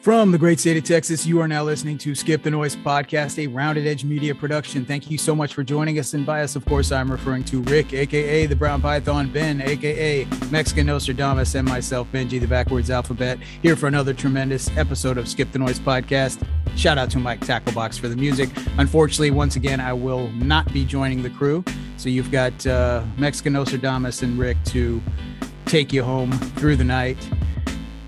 From the great state of Texas, you are now listening to Skip the Noise podcast, a rounded edge media production. Thank you so much for joining us. And by us, of course, I'm referring to Rick, aka the Brown Python, Ben, aka Mexican Nostradamus, and myself, Benji, the backwards alphabet, here for another tremendous episode of Skip the Noise podcast. Shout out to Mike Tacklebox for the music. Unfortunately, once again, I will not be joining the crew. So you've got uh, Mexican Nostradamus and Rick to take you home through the night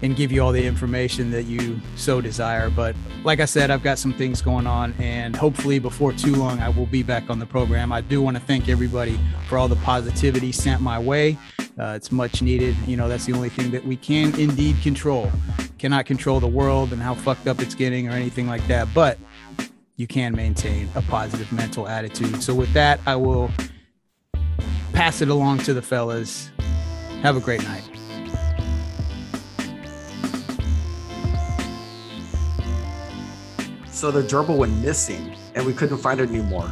and give you all the information that you so desire. But like I said, I've got some things going on, and hopefully before too long, I will be back on the program. I do want to thank everybody for all the positivity sent my way. Uh, it's much needed. You know, that's the only thing that we can indeed control. Cannot control the world and how fucked up it's getting or anything like that, but you can maintain a positive mental attitude. So, with that, I will pass it along to the fellas. Have a great night. So the gerbil went missing, and we couldn't find it anymore.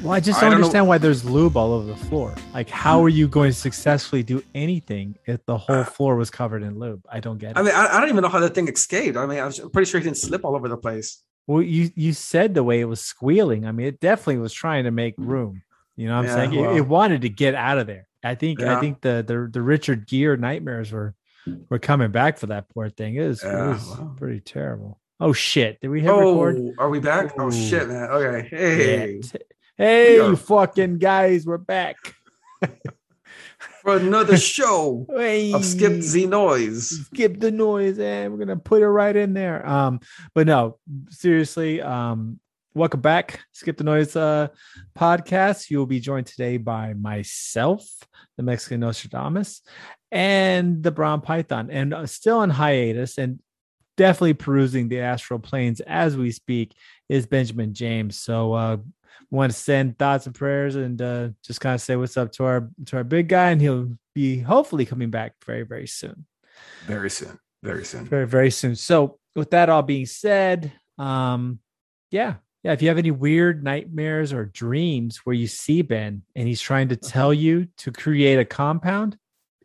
Well, I just don't, don't know- understand why there's lube all over the floor. Like, how are you going to successfully do anything if the whole uh, floor was covered in lube? I don't get it. I mean, I, I don't even know how that thing escaped. I mean, I'm pretty sure he didn't slip all over the place. well, you you said the way it was squealing. I mean, it definitely was trying to make mm. room. You know what I'm Yeah, saying? It- well. It, wanted to get out of there. I think I think the the the Richard Gere nightmares were were coming back for that poor thing. It was, Yeah, it was wow. pretty terrible. Oh shit! Did we hit Oh, record? are we back? Oh shit, man. Okay. Hey, Yeah. T- Hey, you fucking guys, we're back. for another show Hey. of Skip Z Noise. skip the noise and we're gonna put it right in there um but no seriously um welcome back skip the noise uh podcast you will be joined today by myself the mexican nostradamus and the brown python and uh, still on hiatus and definitely perusing the astral planes as we speak is benjamin james so uh want to send thoughts and prayers and uh just kind of say what's up to our to our big guy and he'll be hopefully coming back very very soon Very soon. Very soon. very very soon so with that all being said um yeah yeah if you have any weird nightmares or dreams where you see ben and he's trying to tell you to create a compound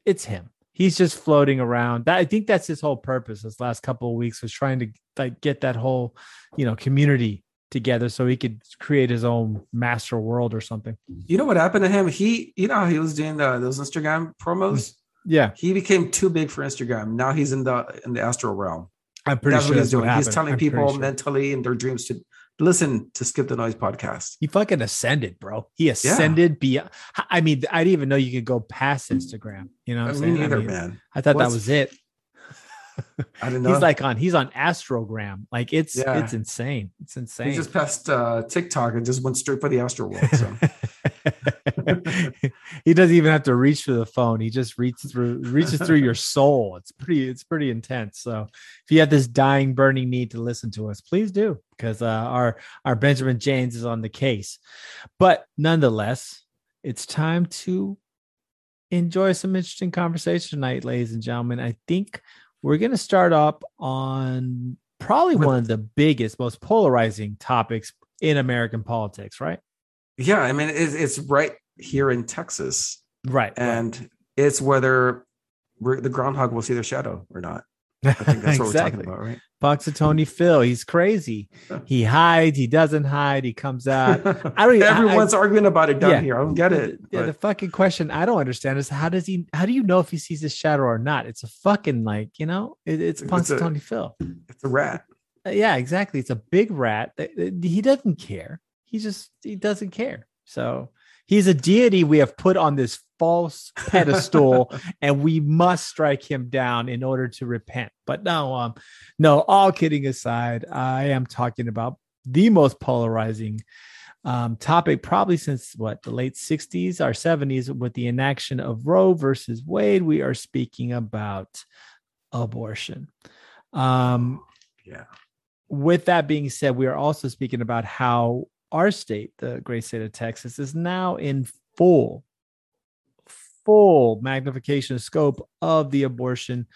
it's him he's just floating around that i think that's his whole purpose this last couple of weeks was trying to like get that whole you know community together so he could create his own master world or something You know what happened to him? He, you know, he was doing the, those Instagram promos. yeah He became too big for Instagram. Now he's in the in the astral realm. i'm pretty that's sure what he's that's what doing. he's telling I'm people sure. mentally in their dreams to listen to Skip the Noise podcast. He fucking ascended, bro. He ascended beyond. I mean, I didn't even know you could go past Instagram. You know what I'm saying? neither, I, mean, man. I thought What's- that was it. I didn't know. He's like on. He's on Astrogram. Like it's Yeah. it's insane. It's insane. he just passed uh, TikTok and just went straight for the astral world. So he doesn't even have to reach for the phone. He just reaches through reaches through your soul. It's pretty it's pretty intense. So if you have this dying burning need to listen to us, please do because uh, our our Benjamin James is on the case. But nonetheless, it's time to enjoy some interesting conversation tonight, ladies and gentlemen. I think we're going to start up on probably one of the biggest, most polarizing topics in American politics, right? Yeah, I mean, it's, it's right here in Texas, Right. and it's whether we're, the groundhog will see their shadow or not. I think that's what we're talking about, right? Tony Phil, he's crazy. He hides, he doesn't hide, he comes out. I don't even- I- Everyone's arguing about it down Yeah. here. I don't get it. Yeah, but- the fucking question I don't understand is how does he? How do you know if he sees his shadow or not? It's a fucking like you know, it, it's Tony Phil. it's a rat. Uh, yeah, exactly. It's a big rat. He doesn't care. He just he doesn't care. So he's a deity we have put on this false pedestal, and we must strike him down in order to repent. But no, um, no. All kidding aside, I am talking about the most polarizing um, topic probably since what the late 60s or 70s with the inaction of Roe versus Wade. We are speaking about abortion. Um, Yeah. with that being said, we are also speaking about how our state, the great state of Texas, is now in full, full magnification scope of the abortion.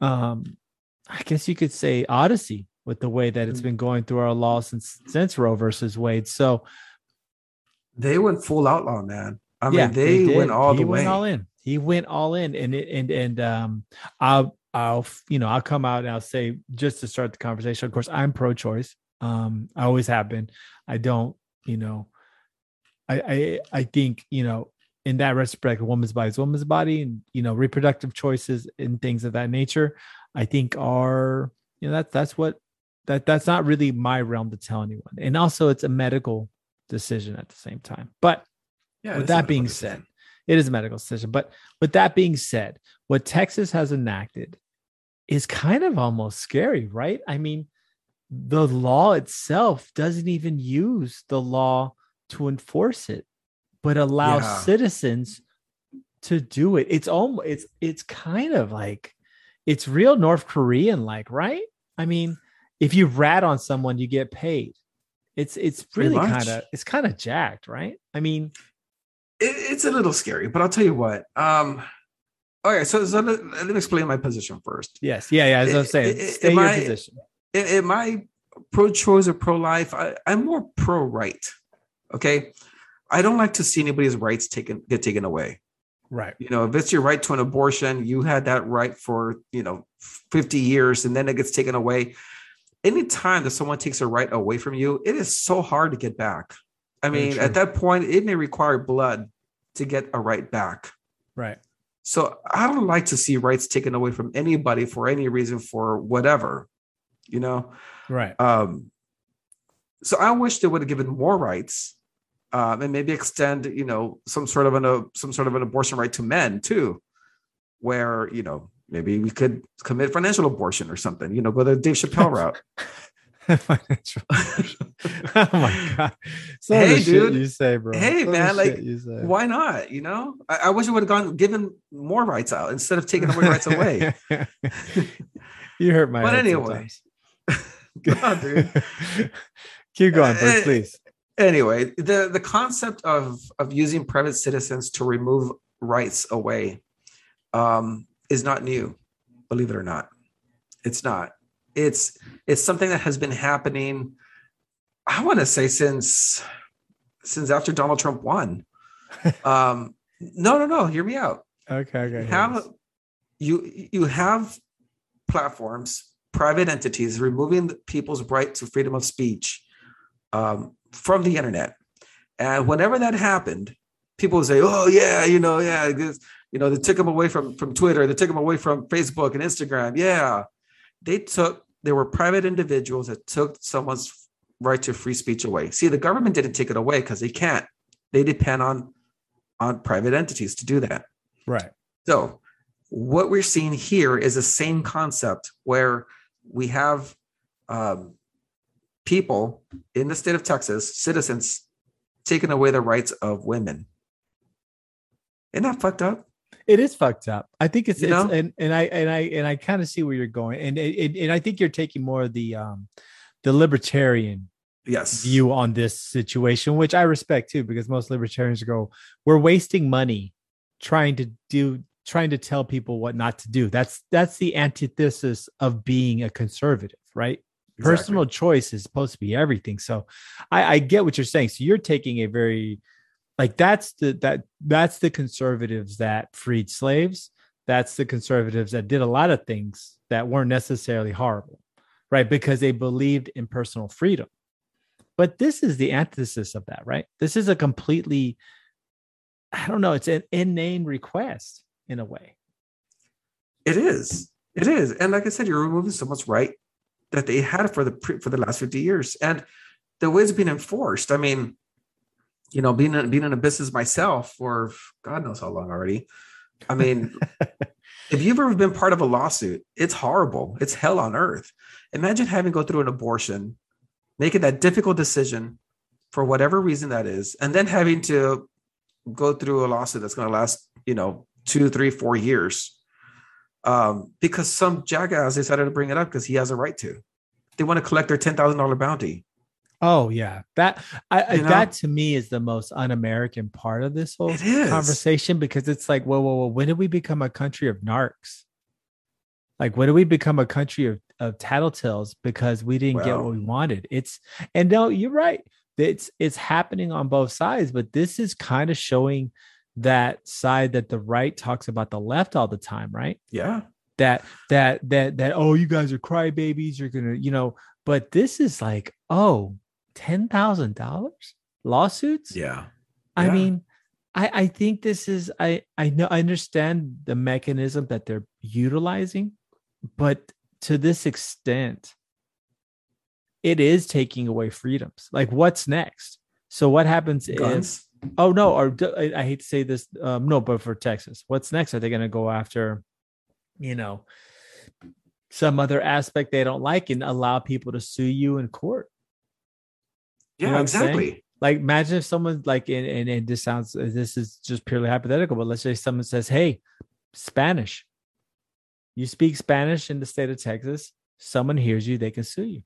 Um, I guess you could say odyssey with the way that it's been going through our law since since Roe versus Wade. So They went full outlaw, man. I mean, yeah, they, did. went all he the way. He went all in. He went all in, and it, and and um, uh, I'll, you know, I'll come out and I'll say just to start the conversation. Of course, I'm pro-choice. Um, I always have been. I don't, you know, I, I, I think, you know, in that respect, a woman's body is a woman's body, and you know, reproductive choices and things of that nature. I think are, you know, that's that's what that that's not really my realm to tell anyone. And also, it's a medical decision at the same time. But Yeah. with that being said, decision. it is a medical decision. But with that being said, what Texas has enacted is kind of almost scary, right? I mean, the law itself doesn't even use the law to enforce it, but allows Yeah. citizens to do it. It's almost it's it's kind of like it's real North Korean like, right? I mean, if you rat on someone, you get paid. It's it's really kind of it's kind of jacked, right? I mean, it, it's a little scary, but I'll tell you what. Um, okay, so, so let, let me explain my position first. yes, yeah, yeah. As I was saying, I- stay am your I- position. Am, I pro-choice or pro-life? I, I'm more pro-right. Okay, I don't like to see anybody's rights taken get taken away. Right. You know, if it's your right to an abortion, you had that right for you know 50 years, and then it gets taken away. Anytime that someone takes a right away from you, it is so hard to get back. I mean, at that point, it may require blood to get a right back. Right. So I don't like to see rights taken away from anybody for any reason for whatever, you know. Right. Um, so I wish they would have given more rights, um, and maybe extend, you know, some sort of an uh, some sort of an abortion right to men too, where you know maybe we could commit financial abortion or something, you know, go the Dave Chappelle route. Financial. oh my god. Some Hey, dude. you say, bro. Hey, Some man, like, you say. Why not? You know, I, I wish it would have gone given more rights out instead of taking away rights away. you hurt my But anyway. sometimes. No, dude. Keep going, please, Uh, please. anyway the the concept of of using private citizens to remove rights away um is not new believe it or not it's not it's it's something that has been happening i want to say since since after donald trump won um no no no hear me out Okay, okay. you have you you have platforms private entities removing the people's right to freedom of speech um, from the internet. And whenever that happened people would say oh yeah you know yeah this, you know they took them away from from twitter they took them away from facebook and instagram. Yeah. They took there were private individuals that took someone's right to free speech away. See the government didn't take it away because they can't. They depend on on private entities to do that. Right. so, what we're seeing here is the same concept where we have um, people in the state of Texas, citizens, taking away the rights of women. Isn't that fucked up? It is fucked up. I think it's, You it's and and I and I and I kind of see where you're going, and and, and I think you're taking more of the um the libertarian Yes. view on this situation, which I respect too, because most libertarians go, we're wasting money trying to do trying to tell people what not to do. That's that's the antithesis of being a conservative, right? Exactly. Personal choice is supposed to be everything. So I, I get what you're saying. So you're taking a very like that's the that that's the conservatives that freed slaves. That's the conservatives that did a lot of things that weren't necessarily horrible, right? Because they believed in personal freedom. But this is the antithesis of that, right? This is a completely, I don't know, it's an inane request in a way. It is. It is. And like I said, you're removing someone's right that they had for the pre- for the last 50 years. And the way it's being enforced, I mean, you know, being in, being in a business myself for God knows how long already. I mean, if you've ever been part of a lawsuit, it's horrible. It's hell on earth. Imagine having to go through an abortion, making that difficult decision for whatever reason that is, and then having to go through a lawsuit that's going to last, you know, two, three, four years um, because some jackass decided to bring it up because he has a right to. They want to collect their ten thousand dollar bounty. Oh yeah, that I, I You know? that to me is the most un-American part of this whole conversation because it's like, whoa, whoa, whoa, when did we become a country of narcs? Like, when did we become a country of, of tattletales because we didn't get what we wanted? It's and no, you're right. It's it's happening on both sides, but this is kind of showing that side that the right talks about the left all the time, right? Yeah, that that that that oh you guys are crybabies you're gonna you know but this is like oh ten thousand dollars lawsuits Yeah. I Yeah. mean, I I think this is I I know I understand the mechanism that they're utilizing, but to this extent, it is taking away freedoms. Like, what's next? So what happens? Guns. Oh no, or I, I hate to say this, um, no, but for Texas, what's next? Are they going to go after, you know, some other aspect they don't like and allow people to sue you in court? Yeah, know I'm saying? exactly. like imagine if someone like and, and, and this sounds this is just purely hypothetical but let's say someone says hey spanish you speak spanish in the state of texas someone hears you they can sue you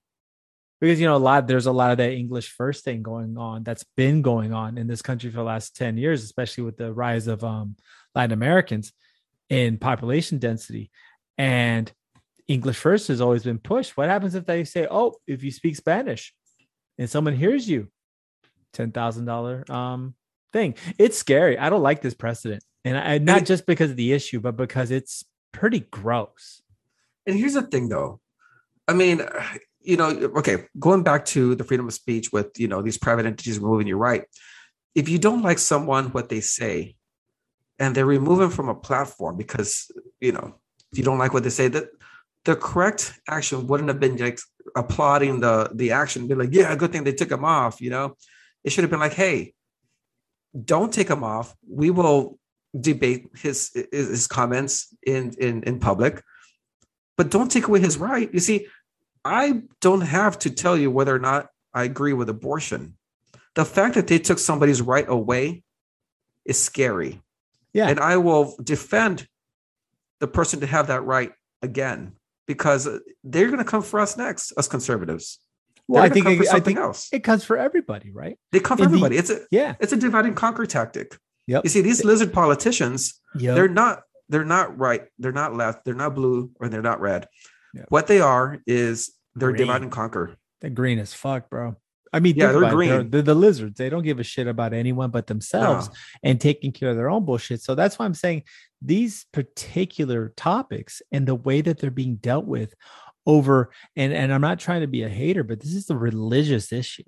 because you know a lot there's a lot of that english first thing going on that's been going on in this country for the last 10 years especially with the rise of um latin americans in population density and english first has always been pushed what happens if they say oh if you speak spanish and someone hears you ten thousand dollar um thing. It's scary. I don't like this precedent, and I not just because of the issue, but because it's pretty gross. And here's the thing, though. I mean, you know, okay, going back to the freedom of speech with you know these private entities removing your right. If you don't like someone, what they say, and they remove them from a platform because you know if you don't like what they say, that the correct action wouldn't have been like applauding the the action, be like, yeah, good thing they took him off. You know, it should have been like, hey, don't take him off. We will debate his his comments in in in public but don't take away his right. You see, I don't have to tell you whether or not I agree with abortion. The fact that they took somebody's right away is scary. Yeah. And I will defend the person to have that right again because they're going to come for us next, us conservatives. Well, I think it, I something think else. it comes for everybody, right? They come for in the- everybody. It's a Yeah. it's a divide and conquer tactic. Yep. You see, these lizard politicians, Yep. they're not they're not right they're not left they're not blue or they're not red Yeah. what they are is they're Green. divide and conquer They're green as fuck, bro. I mean, Yeah, they're it. green. They're, the lizards. They don't give a shit about anyone but themselves No. and taking care of their own bullshit. So that's why I'm saying these particular topics and the way that they're being dealt with over and and I'm not trying to be a hater, but this is a religious issue.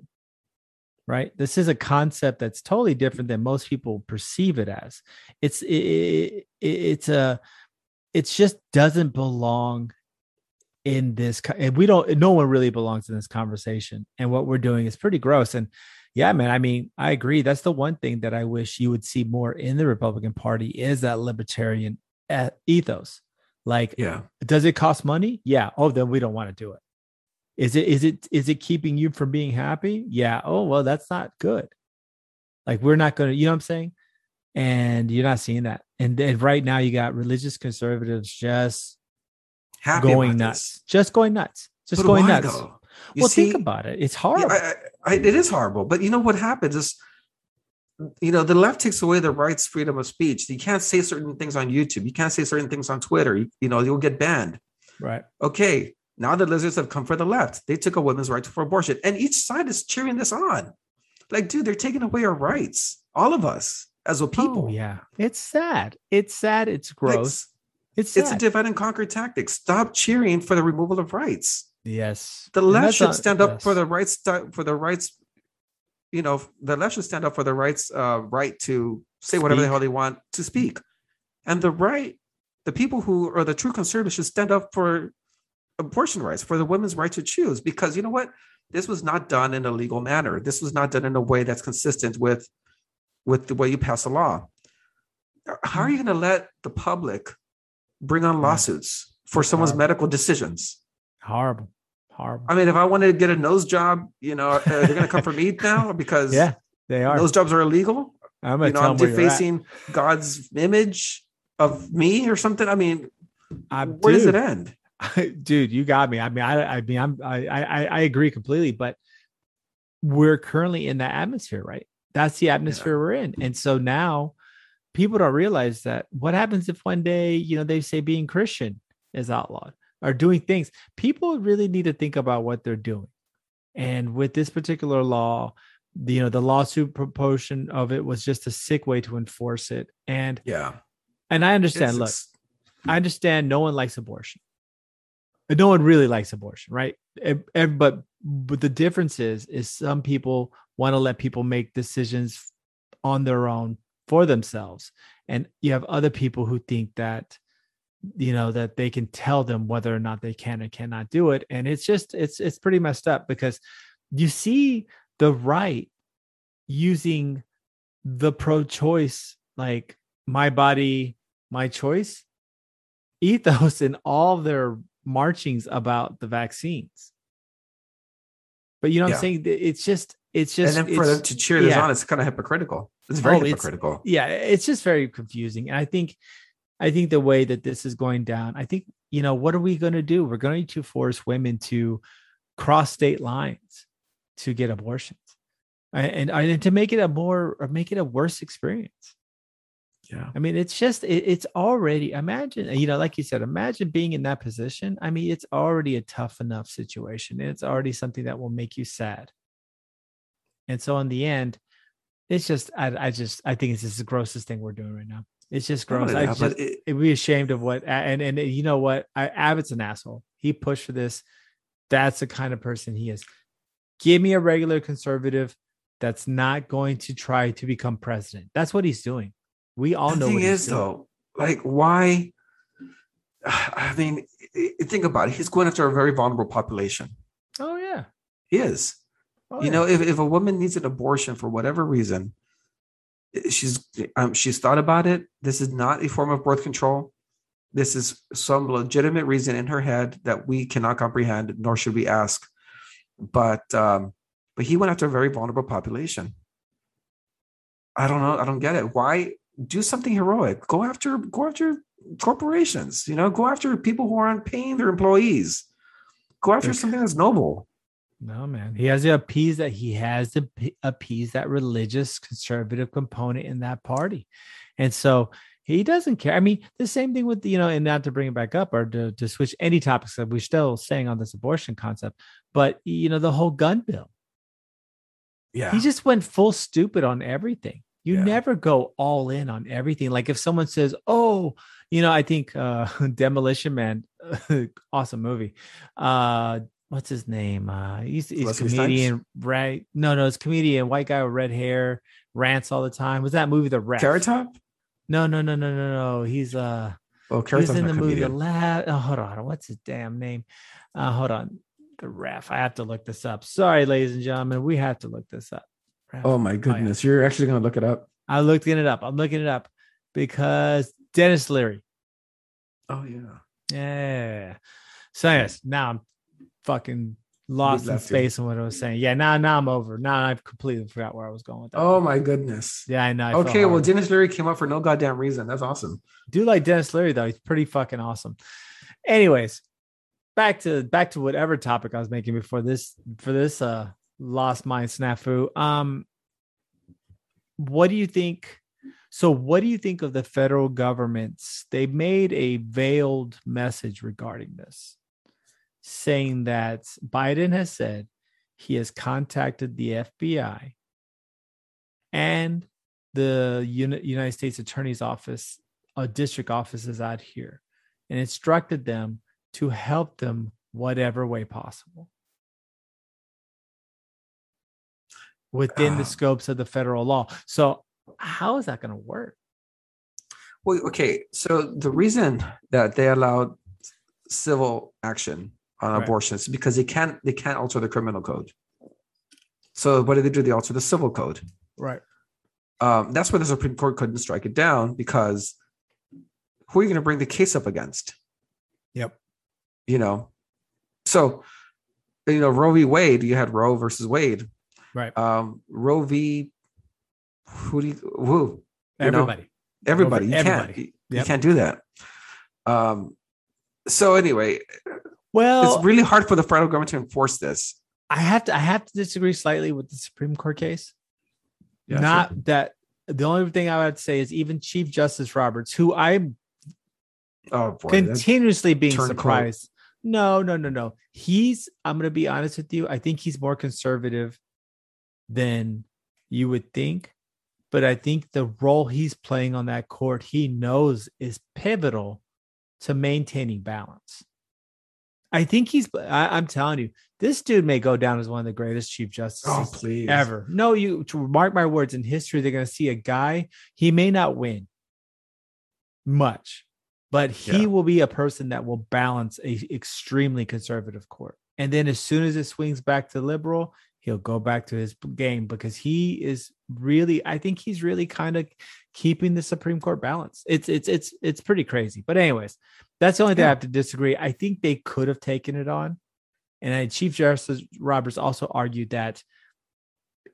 Right? This is a concept that's totally different than most people perceive it as. It's it, it, it's a it's just doesn't belong in this and we don't no one really belongs in this conversation. And what we're doing is pretty gross. And yeah man i mean i agree. That's the one thing that i wish you would see more in the republican party is that libertarian ethos. Like yeah. does it cost money? Yeah. Oh then we don't want to do it. Is it is it is it keeping you from being happy? Yeah. Oh well that's not good. Like we're not gonna you know what i'm saying? And you're not seeing that. And then right now you got religious conservatives just happy going nuts. this. just going nuts. Just But going nuts. though? You well see, think about it. It's horrible. I, I, it is horrible. But you know what happens is you know the left takes away the rights freedom of speech. You can't say certain things on youtube. You can't say certain things on twitter. You, you know you'll get banned. Right. Okay now the lizards have come for the left. They took a woman's right for abortion. And each side is cheering this on. Like dude they're taking away our rights. All of us as a oh, people. oh yeah. It's sad. It's sad. It's gross it's sad. It's a divide and conquer tactic. Stop cheering for the removal of rights. yes The left should not- stand up for the rights for the rights. You know, the left should stand up for the rights uh, right to say whatever the Speak. hell they want to speak, and the right, the people who are the true conservatives should stand up for abortion rights, for the women's right to choose. Because you know what, this was not done in a legal manner. This was not done in a way that's consistent with with the way you pass a law. How are you going to let the public bring on lawsuits for someone's Horrible. medical decisions? horrible. Horrible. I mean, if I wanted to get a nose job, you know, uh, they're going to come for me now? Because yeah they are. nose jobs are illegal. i'm You know, I'm defacing God's image of me or something. I mean, I'm- where does it dude, end? dude you got me. I mean i i mean i'm i i i agree completely but we're currently in that atmosphere right? That's the atmosphere we're in. And so now people don't realize that what happens if one day you know they say being christian is outlawed or doing things people really need to think about what they're doing and with this particular law the, you know the lawsuit proportion of it was just a sick way to enforce it and Yeah. and i understand It's- look it's- I understand no one likes abortion. No one really likes abortion, right? But but the difference is is some people want to let people make decisions on their own for themselves, and you have other people who think that you know that they can tell them whether or not they can or cannot do it, and it's just it's it's pretty messed up because you see the right using the pro-choice like my body my choice ethos in all their marchings about the vaccines. But you know yeah. i'm saying? It's just it's just and then for them to cheer this yeah. on it's kind of hypocritical. It's very oh, hypocritical. it's, yeah it's just very confusing. And i think i think the way that this is going down i think you know what are we going to do? We're going to force women to cross state lines to get abortions. And, and to make it a more or make it a worse experience. Yeah. I mean it's just it, it's already imagine you know like you said imagine being in that position. I mean it's already a tough enough situation. And it's already something that will make you sad and so in the end it's just i, I just i think it's just the grossest thing we're doing right now it's just gross i just it, would be ashamed of what and and you know what I, abbott's an asshole he pushed for this that's the kind of person he is give me a regular conservative that's not going to try to become president. That's what he's doing. We all the know. Thing is, though, like why? I mean, think about it. He's going after a very vulnerable population. Oh yeah, he is. Oh, you yeah. know, if, if a woman needs an abortion for whatever reason, she's um, she's thought about it. This is not a form of birth control. This is some legitimate reason in her head that we cannot comprehend, nor should we ask. But um, but he went after a very vulnerable population. I don't know. I don't get it. Why do something heroic? Go after go after corporations. You know, go after people who aren't paying their employees. Go after something that's noble. No, man. He has to appease that. He has to appease that religious conservative component in that party, and so he doesn't care. I mean, the same thing with you know, and not to bring it back up or to, to switch any topics that we're still staying on this abortion concept, but you know, the whole gun bill. Yeah. He just went full stupid on everything. You yeah. never go all in on everything. Like if someone says, "Oh, you know, I think uh Demolition Man, awesome movie. Uh what's his name? Uh he's, he's comedian, right? No, no, it's comedian, white guy with red hair, rants all the time. Was that movie The Ref? Carrot Top? No, no, no, no, no, no. He's uh Oh, Carrot he's in the movie The La- oh, hold on. What's his damn name? Uh hold on the ref. I have to look this up. Sorry, ladies and gentlemen, we have to look this up. Ref. Oh my goodness, oh, yeah. you're actually going to look it up. I looked it up. I'm looking it up because Denis Leary. Oh yeah, yeah. So yes, now I'm fucking lost in space and what I was saying. Yeah, now now I'm over. Now I've completely forgot where I was going with that. Oh my goodness. Yeah, I know. I okay, well, Denis Leary came up for no goddamn reason. That's awesome. Do like Denis Leary though. He's pretty fucking awesome. Anyways, back to back to whatever topic I was making before this for this uh lost mind snafu. Um what do you think? So what do you think of the federal government's they made a veiled message regarding this, saying that Biden has said he has contacted the FBI and the United States Attorney's Office, uh, district offices out here, and instructed them to help them whatever way possible within uh, the scopes of the federal law. So, how is that going to work? Well, okay. So, the reason that they allowed civil action on right. abortions because they can't they can't alter the criminal code. So, what did they do? They alter the civil code. Right. Um, that's why the Supreme Court couldn't strike it down because who are you going to bring the case up against? Yep you know, so you know Roe v. Wade, you had Roe versus Wade, right? Um, Roe v. Who do you who? Everybody. Know? Everybody. You everybody. can't. Yep. You can't do that. Um. So anyway, well, it's really hard for the federal government to enforce this. I have to. I have to disagree slightly with the Supreme Court case. Yeah, Not sure. that the only thing I would say is even Chief Justice Roberts, who I'm oh, boy, continuously being surprised. No, no, no, no. He's, I'm going to be honest with you. I think he's more conservative than you would think. But I think the role he's playing on that court, he knows is pivotal to maintaining balance. I think he's. I, am telling you, this dude may go down as one of the greatest chief justices Oh, ever. No, you to mark my words. In history, they're going to see a guy. He may not win much, but he Yeah. will be a person that will balance a extremely conservative court. And then as soon as it swings back to liberal, he'll go back to his game because he is really. I think he's really kind of keeping the Supreme Court balance. It's it's it's it's pretty crazy. But anyways, that's the only thing I have to disagree. I think they could have taken it on. And Chief Justice Roberts also argued that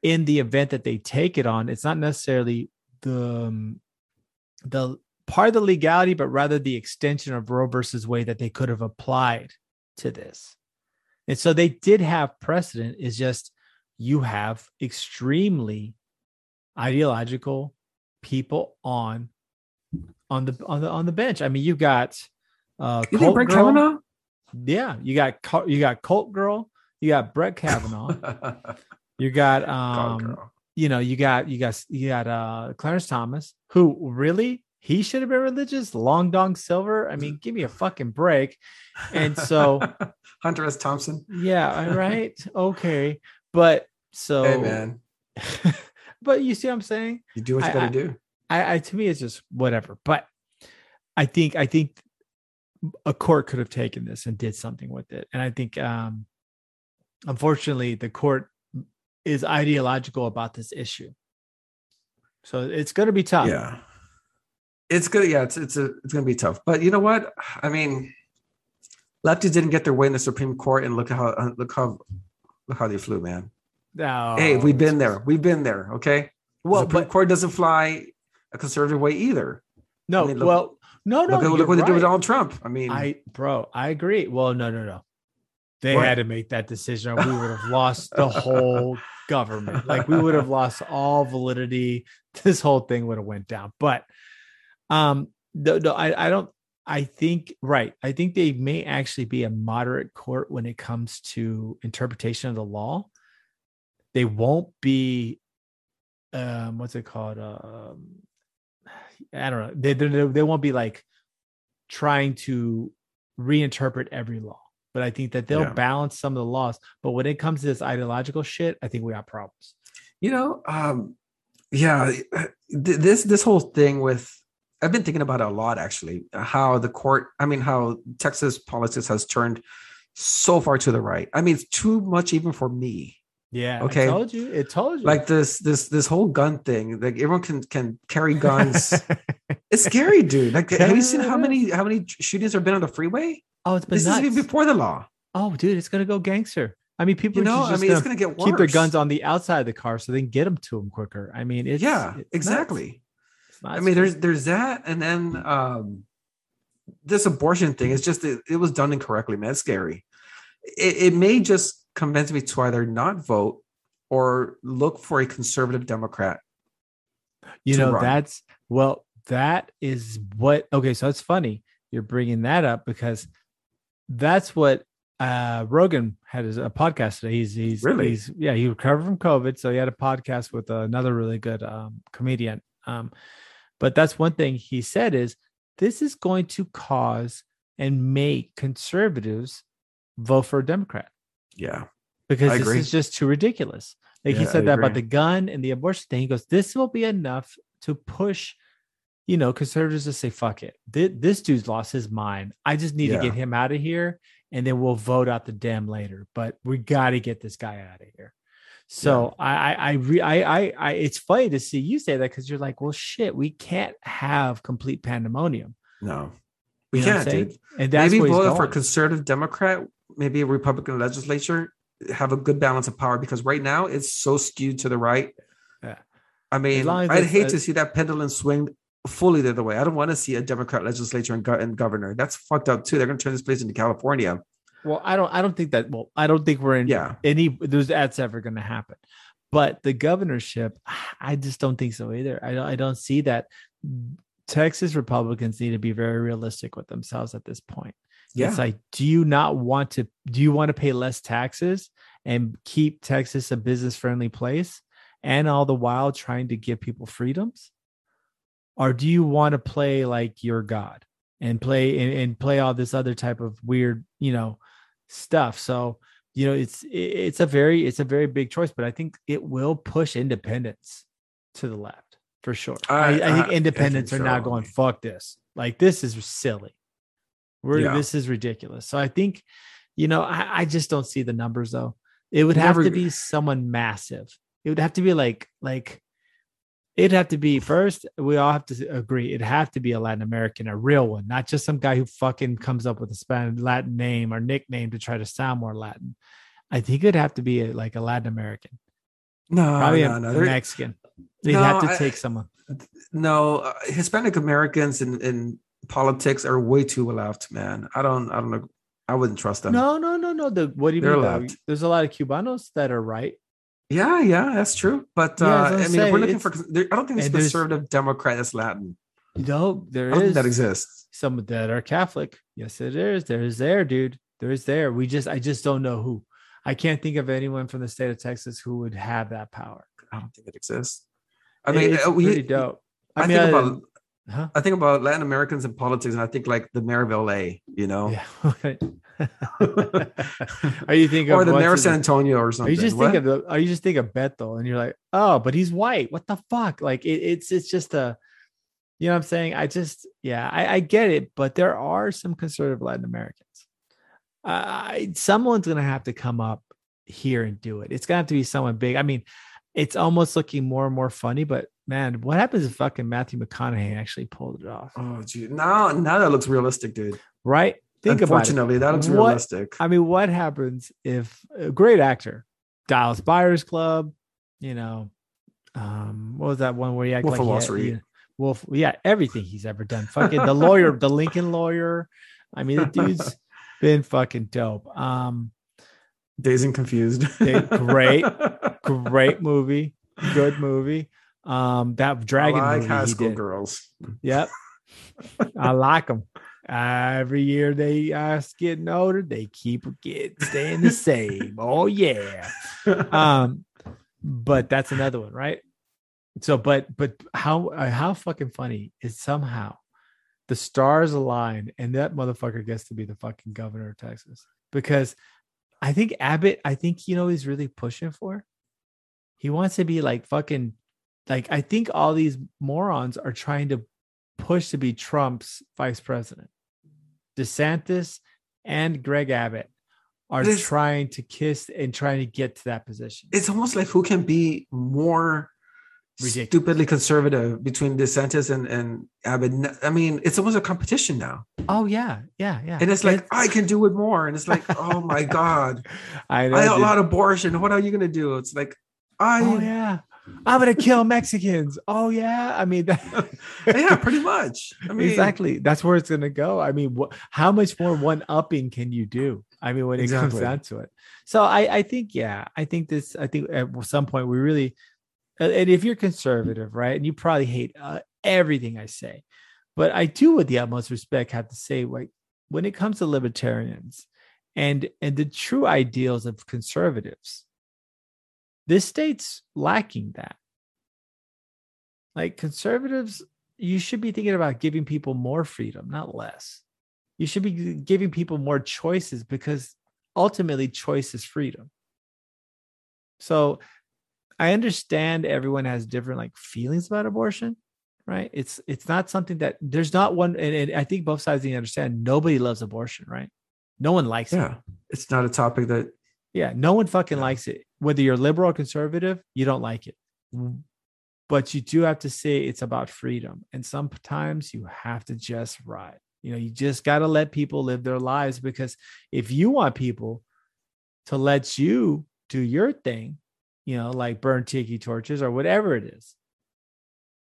in the event that they take it on, it's not necessarily the um, the part of the legality, but rather the extension of Roe versus Wade that they could have applied to this. And so they did have precedent. Is just you have extremely ideological people on on the on the on the bench. I mean, you've got uh You Colt Brett Girl. Kavanaugh? Yeah, you got you got Colt Girl, you got Brett Kavanaugh, you got um, you know, you got you got you got uh Clarence Thomas, who really he should have been religious. Long Dong Silver, I mean, give me a fucking break. And so, Hunter S. Thompson. yeah, all right, okay, but so, Hey man, but you see what I'm saying? you do what you gotta do. I, I to me it's just whatever. But I think I think a court could have taken this and did something with it. And I think um unfortunately the court is ideological about this issue. So it's gonna be tough. Yeah. It's good. Yeah, it's it's a, it's gonna be tough. But you know what? I mean, lefties didn't get their way in the Supreme Court, and look how uh, look how look how they flew, man. No, hey, we've been there. We've been there. Okay. Well, the Supreme but Court doesn't fly a conservative way either. no, I mean, look- well, no, no. look look what they did with. Donald Trump. I mean, I bro, I agree. Well, no, no, no. They What? had to make that decision, or we would have lost the whole government. Like we would have lost all validity. This whole thing would have went down. But um, no, no, I, I don't. I think right. I think they may actually be a moderate court when it comes to interpretation of the law. They won't be, um, what's it called? Um, I don't know. They, they they won't be like trying to reinterpret every law, but I think that they'll Yeah. balance some of the laws. But when it comes to this ideological shit, I think we have problems. you know, um, yeah, this this whole thing with I've been thinking about it a lot actually. How the court, I mean, how Texas politics has turned so far to the right. I mean, it's too much even for me. Yeah. Okay. I told you. It told you. Like this this this whole gun thing. Like everyone can can carry guns. it's scary, dude. Like, have you seen how many how many shootings have been on the freeway? oh, it's been This is even before the law. oh, dude, it's gonna go gangster. I mean, people You know, are I mean, gonna it's gonna get worse. keep their guns on the outside of the car so they can get them to them quicker. I mean, it's yeah, it's exactly. It's I mean, there's there's that, and then um, this abortion thing is just it, it was done incorrectly, man. It's scary. It, it may just convince me to either not vote or look for a conservative Democrat. you know run. that's well that is what okay so it's funny you're bringing that up because that's what uh rogan had his, a podcast today he's he's Really? he's yeah he recovered from covid so he had a podcast with another really good um comedian um but that's one thing he said is this is going to cause and make conservatives vote for a democrat Yeah, because I this agree. is just too ridiculous. Like he said I that about the gun and the abortion thing. He goes, "This will be enough to push, you know, conservatives to say fuck it. This, this dude's lost his mind. I just need Yeah. to get him out of here, and then we'll vote out the dem later. But we got to get this guy out of here." So I, I, I, re, I, I, I, it's funny to see you say that because you're like, well, shit, we can't have complete pandemonium. no, we You know can't, dude. And that's maybe vote for a conservative Democrat, maybe a Republican legislature, have a good balance of power because right now it's so skewed to the right. Yeah. I mean, I'd hate a- to see that pendulum swing fully the other way. I don't want to see a Democrat legislature and, go- and governor. That's fucked up too. They're going to turn this place into California. Well, I don't, I don't think that. Well, I don't think we're in Yeah. any there's that's ever going to happen but the governorship i just don't think so either i don't i don't see that texas republicans need to be very realistic with themselves at this point Yeah. it's like do you not want to do you want to pay less taxes and keep texas a business friendly place and all the while trying to give people freedoms or do you want to play like your god and play and, and play all this other type of weird, you know, stuff. So, you know, it's it's a very it's a very big choice, but I think it will push independents to the left for sure. I, I, I think independents I think are now going, fuck this. Like this is silly. We're yeah. this is ridiculous. So I think, you know, I, I just don't see the numbers though. It would have Never, to be someone massive. It would have to be like like it'd have to be first. We all have to agree. It'd have to be a Latin American, a real one, not just some guy who fucking comes up with a Spanish Latin name or nickname to try to sound more Latin. I think it'd have to be a, like a Latin American. No, probably no, a, no. Mexican. They'd no, have to take I, someone. No, uh, Hispanic Americans and, in politics are way too left, man. I don't, I don't know. I wouldn't trust them. No, no, no, no. The what do you They're mean? There's a lot of Cubanos that are right. Yeah, yeah, that's true. But yeah, uh, I mean, say, if we're looking for, I don't think there's conservative Democrat that's Latin. No, there is that exists. Some of that are Catholic. Yes, it is. There is there, dude. There is there. We just, I just don't know who. I can't think of anyone from the state of Texas who would have that power. I don't think it exists. I mean, it's uh, we, pretty dope. I, I mean, think about Huh? I think about Latin Americans and politics, and I think like the mayor of LA, you know. Yeah. are you thinking or the mayor of San Antonio or something? Are you just what? think of the? Are you just think of Beto, and you're like, oh, but he's white. What the fuck? Like it, it's it's just a, you know, what I'm saying. I just yeah, I, I get it, but there are some conservative Latin Americans. Uh, someone's gonna have to come up here and do it. It's gonna have to be someone big. I mean, it's almost looking more and more funny, but man, what happens if fucking Matthew McConaughey actually pulled it off? Oh, gee. Now, now that looks realistic, dude. Right? Think Unfortunately, that looks what, realistic. I mean, what happens if a great actor, Dallas Buyers Club, you know, um, what was that one where he acted Wolf like Wall Street? Wolf, yeah, everything he's ever done. Fucking the lawyer, the Lincoln lawyer. I mean, the dude's been fucking dope. Um, Dazed and Confused. great, great movie. Good movie. Um, that dragon I like high school girls. Yep, I like them. Every year they uh getting older, they keep getting staying the same. oh yeah. Um, but that's another one, right? So, but but how uh, how fucking funny is somehow the stars align and that motherfucker gets to be the fucking governor of Texas because I think Abbott, I think you know he's really pushing for. He wants to be like fucking like I think all these morons are trying to push to be Trump's vice president. DeSantis and Greg Abbott are trying to kiss and trying to get to that position. It's almost like who can be more Ridiculous. stupidly conservative between DeSantis and, and Abbott. I mean, it's almost a competition now. Oh yeah, yeah, yeah. And it's like it's... I can do it more, and it's like, oh my god, I, know, I outlawed abortion. What are you gonna do? It's like I. Oh yeah. I'm gonna kill Mexicans. Oh yeah, I mean, that, yeah, pretty much. I mean, exactly. That's where it's gonna go. I mean, wh- how much more one upping can you do? I mean, when it exactly. comes down to it. So I, I think, yeah, I think this. I think at some point we really, and if you're conservative, right, and you probably hate uh, everything I say, but I do, with the utmost respect, have to say, like, when it comes to libertarians and and the true ideals of conservatives this state's lacking that. Like conservatives, you should be thinking about giving people more freedom, not less. You should be giving people more choices because ultimately choice is freedom. So I understand everyone has different like feelings about abortion, right? It's it's not something that there's not one, and, and I think both sides need to understand. Nobody loves abortion, right? No one likes yeah, it. Yeah, it's not a topic that. Yeah, no one fucking likes it whether you're liberal or conservative, you don't like it. But you do have to say it's about freedom. And sometimes you have to just ride. You know, you just got to let people live their lives because if you want people to let you do your thing, you know, like burn tiki torches or whatever it is,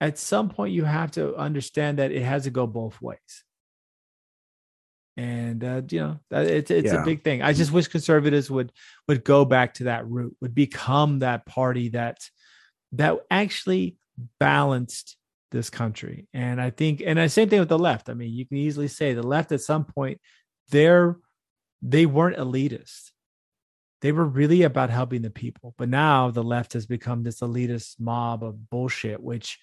at some point you have to understand that it has to go both ways and uh, you know it's it's yeah. a big thing. I just wish conservatives would would go back to that route, would become that party that that actually balanced this country. And I think, and the same thing with the left. I mean, you can easily say the left at some point they're they weren't elitist. They were really about helping the people. But now the left has become this elitist mob of bullshit, which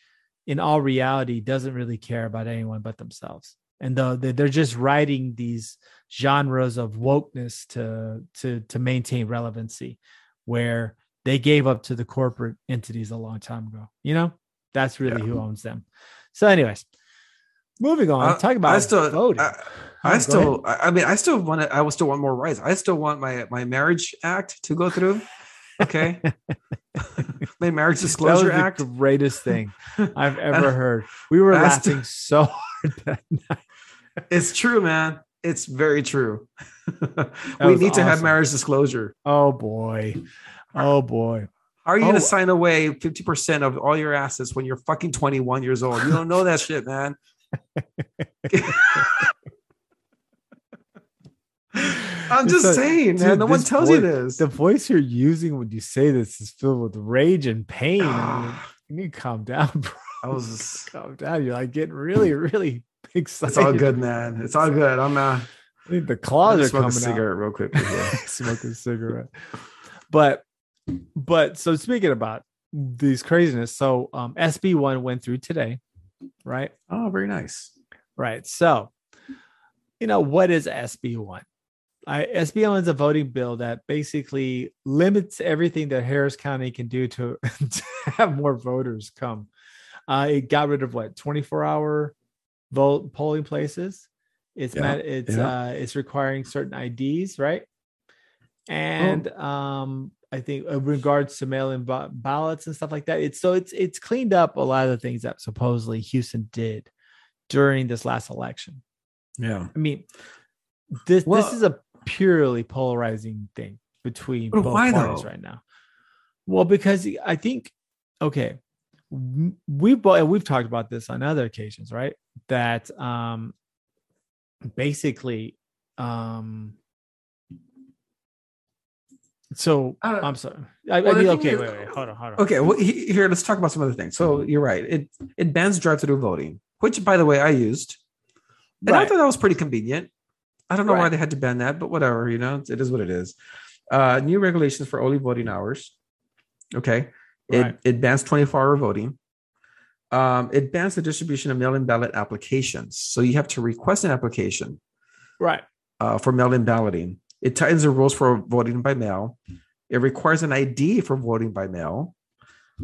in all reality doesn't really care about anyone but themselves and they- they're just writing these genres of wokeness to to to maintain relevancy, where they gave up to the corporate entities a long time ago. You know, that's really Yeah. who owns them. So, anyways, moving on. I- talk about I still, voting. I, I still, I I mean, I still want to. I will still want more rights. I still want my my marriage act to go through. Okay, my marriage disclosure the act. greatest thing I've ever heard. We were I still- laughing so hard that night. It's true, man. It's very true. we need to have marriage disclosure. Oh boy. Oh boy. How are you going Oh. to sign away 50% of all your assets when you're fucking 21 years old? You don't know that shit, man. I'm just a- saying, dude, man. No one tells you this. The voice you're using when you say this is filled with rage and pain. I mean, you need to calm down, bro. I was Calm down. You're like getting really, really excited. it's all good, man. It's all good. I'm uh I think the claws are just smoke a coming out. cigarette real quick. smoke a cigarette. But but so speaking about these craziness, so um SB one went through today, right? oh, very nice. Right. So, you know, what is SB one? I SB one is a voting bill that basically limits everything that Harris County can do to, to have more voters come. Uh, it got rid of what 24 hour vote polling places. It's Yeah, met, it's yeah. uh it's requiring certain IDs, right? And um I think in regards to mail-in ballots and stuff like that, it's so it's it's cleaned up a lot of the things that supposedly Houston did during this last election. Yeah. I mean, this Well- this is a purely polarizing thing between both parties though? right now. Well, because I think okay, we both we've talked about this on other occasions, right? That um basically um so Uh, I'm sorry. I, well, I mean, okay, is- wait, wait, hold on, hold on. Okay, well, he- here let's talk about some other things. So you're right. It it bans drive-through voting, which, by the way, I used, and I thought that was pretty convenient. I don't know why they had to ban that, but whatever. You know, it is what it is. Uh, new regulations for early voting hours. Okay, it Right. it bans 24-hour voting. Um, it bans the distribution of mail-in ballot applications. So you have to request an application Right. uh, for mail-in balloting. It tightens the rules for voting by mail. It requires an ID for voting by mail.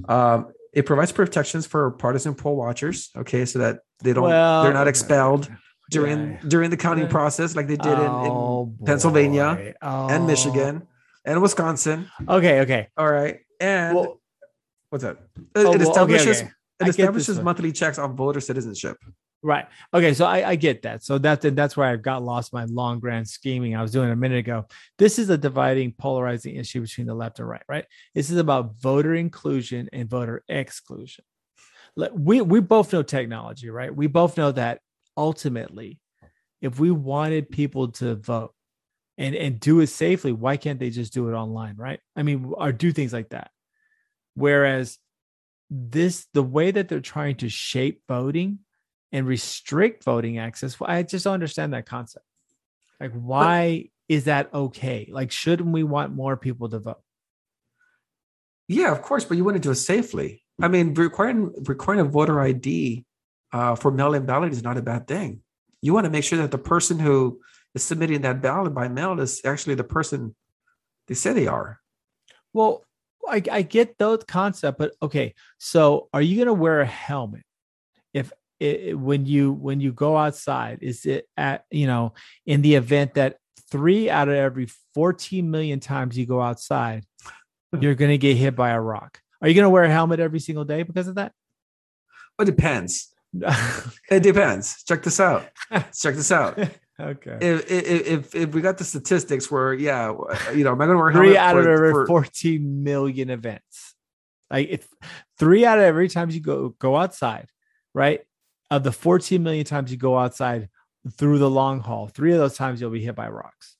Um, it provides protections for partisan poll watchers. Okay, so that they don't Well, they're not expelled during yeah. during the counting process like they did in, Oh, in Pennsylvania boy. and Oh. Michigan and Wisconsin. Okay, okay. All right, and Well, what's that? oh, It, well, okay, establishes okay. it I get this establishes monthly checks on voter citizenship. Right. Okay. So I, I get that. So that's that's where I got lost my long grand scheming I was doing a minute ago. This is a dividing, polarizing issue between the left and right. Right. This is about voter inclusion and voter exclusion. We we both know technology, right? We both know that ultimately, if we wanted people to vote and and do it safely, why can't they just do it online, right? I mean, or do things like that. Whereas this the way that they're trying to shape voting and restrict voting access i just don't understand that concept like why is that okay like shouldn't we want more people to vote Yeah, of course, but you want to do it safely. I mean, requiring requiring a voter ID uh, for mail-in ballot is not a bad thing. You want to make sure that the person who is submitting that ballot by mail is actually the person they say they are. well i, I get those concept but okay so are you going to wear a helmet if it, when you when you go outside is it at you know in the event that three out of every 14 million times you go outside hmm. you're going to get hit by a rock are you going to wear a helmet every single day because of that well, It depends. It depends. Check this out. Check this out. okay If, if if if we got the statistics where yeah, you know, am I going to wear a three out of for- every for- 14 million events. Like if three out of every times you go go outside, right? Of the 14 million times you go outside through the long haul, three of those times you'll be hit by rocks.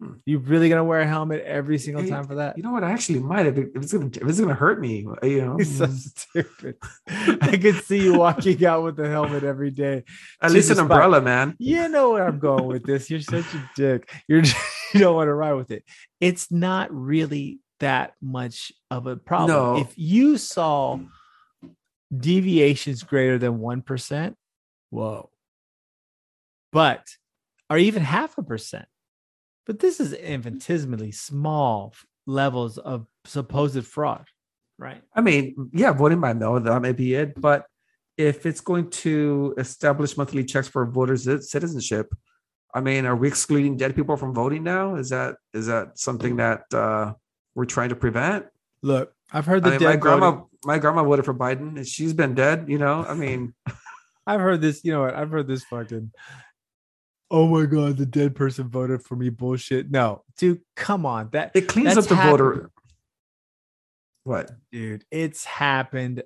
Hmm. You really gonna wear a helmet every single Hey, time for that? You know what? I actually might it, if it's gonna if it's gonna hurt me. You know, You're so stupid. I could see you walking out with a helmet every day. at least an Jesus, umbrella, man. You know where I'm going with this. You're such a dick. You're you don't want to ride with it. It's not really that much of a problem. No. If you saw deviations greater than one percent, whoa, but or even half a percent. But this is infinitesimally small levels of supposed fraud, right? I mean, yeah, voting by mail, that may be it. But if it's going to establish monthly checks for voters' citizenship, I mean, are we excluding dead people from voting now? Is that is that something that uh, we're trying to prevent? Look, I've heard the I mean, my grandma, voting. my grandma voted for Biden, and she's been dead. You know, I mean, I've heard this. You know what? I've heard this fucking. Oh my god, the dead person voted for me. Bullshit. No, dude, come on. That it cleans up the happened. voter. What, dude? It's happened.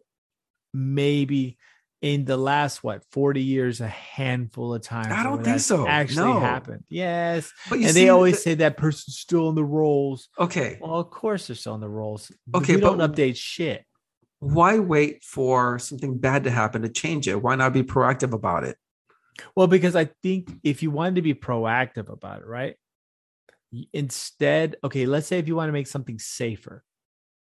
Maybe in the last what 40 years a handful of times i don't think so. actually no. happened. Yes. But and they always the, say that person's still in the rolls okay. Well of course they're still in the rolls okay we don't update shit. why wait for something bad to happen to change it? Why not be proactive about it? Well because i think if you wanted to be proactive about it right? Instead okay let's say if you want to make something safer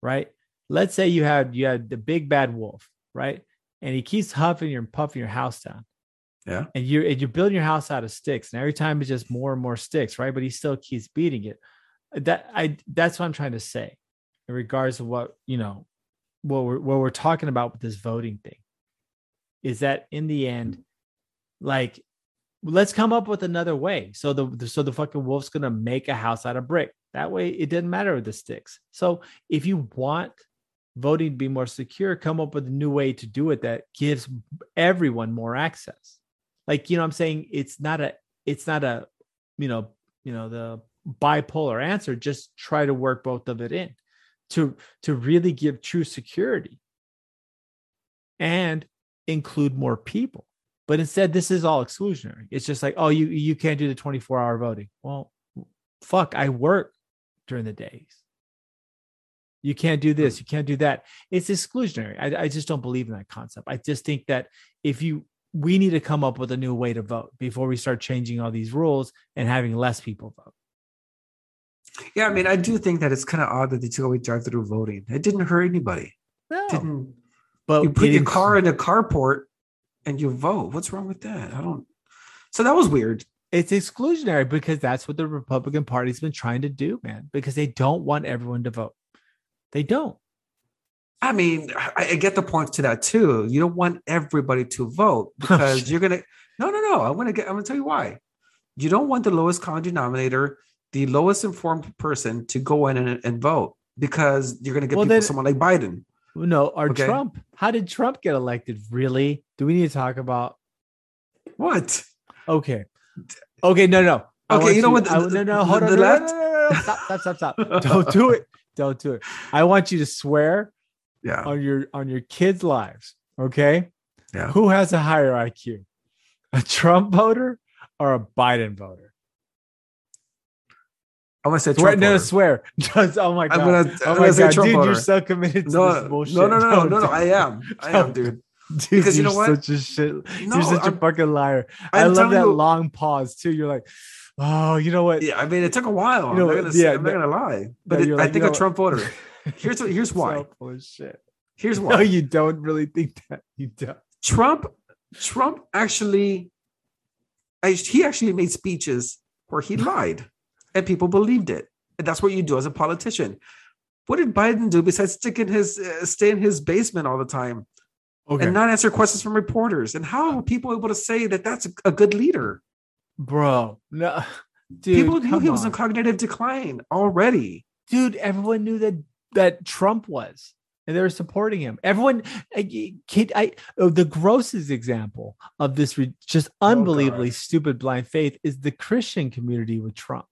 right? Let's say you had you had the big bad wolf right and he keeps huffing your and puffing your house down. Yeah. And you're and you're building your house out of sticks. And every time it's just more and more sticks, right? But he still keeps beating it. That I that's what I'm trying to say in regards to what, you know, what we're what we're talking about with this voting thing. Is that in the end, like let's come up with another way. So the so the fucking wolf's gonna make a house out of brick. That way it doesn't matter with the sticks. So if you want voting to be more secure, come up with a new way to do it that gives everyone more access. Like, you know, I'm saying it's not a, it's not a, you know, you know, the bipolar answer. Just try to work both of it in to to really give true security and include more people. But instead, this is all exclusionary. It's just like, oh, you you can't do the 24 hour voting. Well, fuck, I work during the days. You can't do this. Hmm. You can't do that. It's exclusionary. I, I just don't believe in that concept. I just think that if you, we need to come up with a new way to vote before we start changing all these rules and having less people vote. Yeah, I mean, I do think that it's kind of odd that they took away drive-through voting. It didn't hurt anybody. No, didn't. But you put your car in a carport and you vote. What's wrong with that? I don't. So that was weird. It's exclusionary because that's what the Republican Party's been trying to do, man. Because they don't want everyone to vote. They don't. I mean, I, get the point to that too. You don't want everybody to vote oh, because you're gonna. No, no, no. I'm gonna get. I'm gonna tell you why. You don't want the lowest common denominator, the lowest informed person, to go in and, and vote because you're gonna get well, then, someone like Biden. No, or okay? Trump. How did Trump get elected? Really? Do we need to talk about what? Okay. Okay. No, no. Okay. You know what? The, I, no, no. Hold the, on. The no, left. No, no, no, Stop. Stop. Stop. Stop. Don't do it. Don't do it. I want you to swear yeah. on your on your kids' lives. Okay. Yeah. Who has a higher IQ? A Trump voter or a Biden voter? I'm gonna say swear, Trump. No, voter. swear. Just, oh my god. I'm oh gonna, oh I'm my god, dude, voter. you're so committed to no, this bullshit. No, no, no, no, no, no, I am. I am, dude. Dude, because you know what? Such a shit. No, you're such I'm, a fucking liar. I'm i love that you, long pause too. You're like, oh, you know what? Yeah, I mean, it took a while. You know, I'm not gonna, yeah, I'm not gonna lie, but it, like, I think a Trump voter. Here's here's why. So shit. Here's why. No, you don't really think that. You don't. Trump, Trump actually, he actually made speeches where he lied, and people believed it. And that's what you do as a politician. What did Biden do besides stick in his uh, stay in his basement all the time? Okay. and not answer questions from reporters. And how are people able to say that that's a, a good leader? Bro. No, dude, people knew he was in cognitive decline already. Dude, everyone knew that that Trump was, and they were supporting him. Everyone, kid, I oh, the grossest example of this re, just oh, unbelievably oh, stupid blind faith is the Christian community with Trump.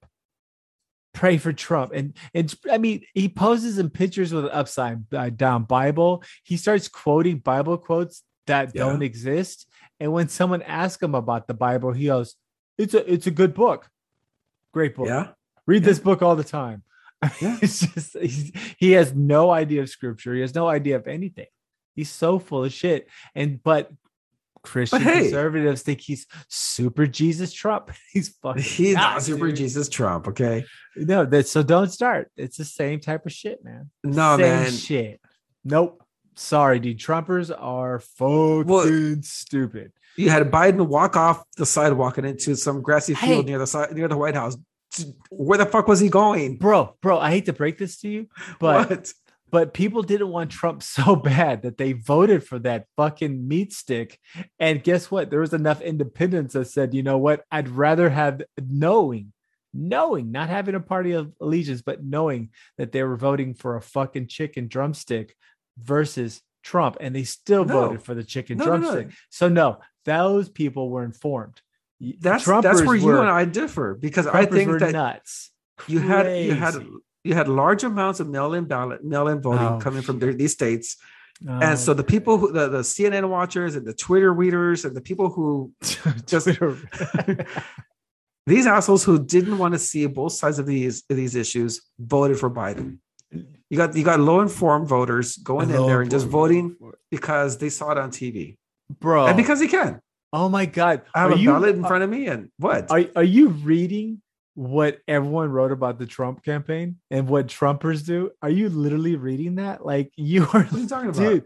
Pray for Trump, and and I mean, he poses in pictures with an upside uh, down Bible. He starts quoting Bible quotes that yeah. don't exist. And when someone asks him about the Bible, he goes, it's a it's a good book. Great book. Yeah. Read yeah. this book all the time. Yeah. it's just he has no idea of scripture. He has no idea of anything. He's so full of shit. And but Christian but hey, conservatives think he's super Jesus Trump. He's fucking he's not super dude. Jesus Trump. Okay. No, that so don't start. It's the same type of shit, man. No, same man. Shit. Nope. Sorry, dude. Trumpers are fucking well, stupid. You had Biden walk off the sidewalk and into some grassy Hey. field near the side near the White House. Where the fuck was he going? bro, bro, I hate to break this to you, but what? but people didn't want Trump so bad that they voted for that fucking meat stick. And guess what? There was enough independents that said, you know what? I'd rather have knowing, knowing, not having a party of allegiance, but knowing that they were voting for a fucking chicken drumstick versus Trump. And they still No. voted for the chicken No, no, no. drumstick. So no, those people were informed. That's that's Trumpers where you were- and I differ because I think that nuts. you had you had you had large amounts of mail-in ballot mail-in voting Oh, coming from the- these states Oh, and so oh, the people who the, the cnn watchers and the twitter readers and the people who just these assholes who didn't want to see both sides of these of these issues voted for biden you got you got low informed voters going in there and just voting because they saw it on tv bro. and because he can oh my god, i have Are a you- ballot in uh, front of me and what Are are you reading what everyone wrote about the Trump campaign and what Trumpers do? Are you literally reading that? Like you are, what are you talking about dude.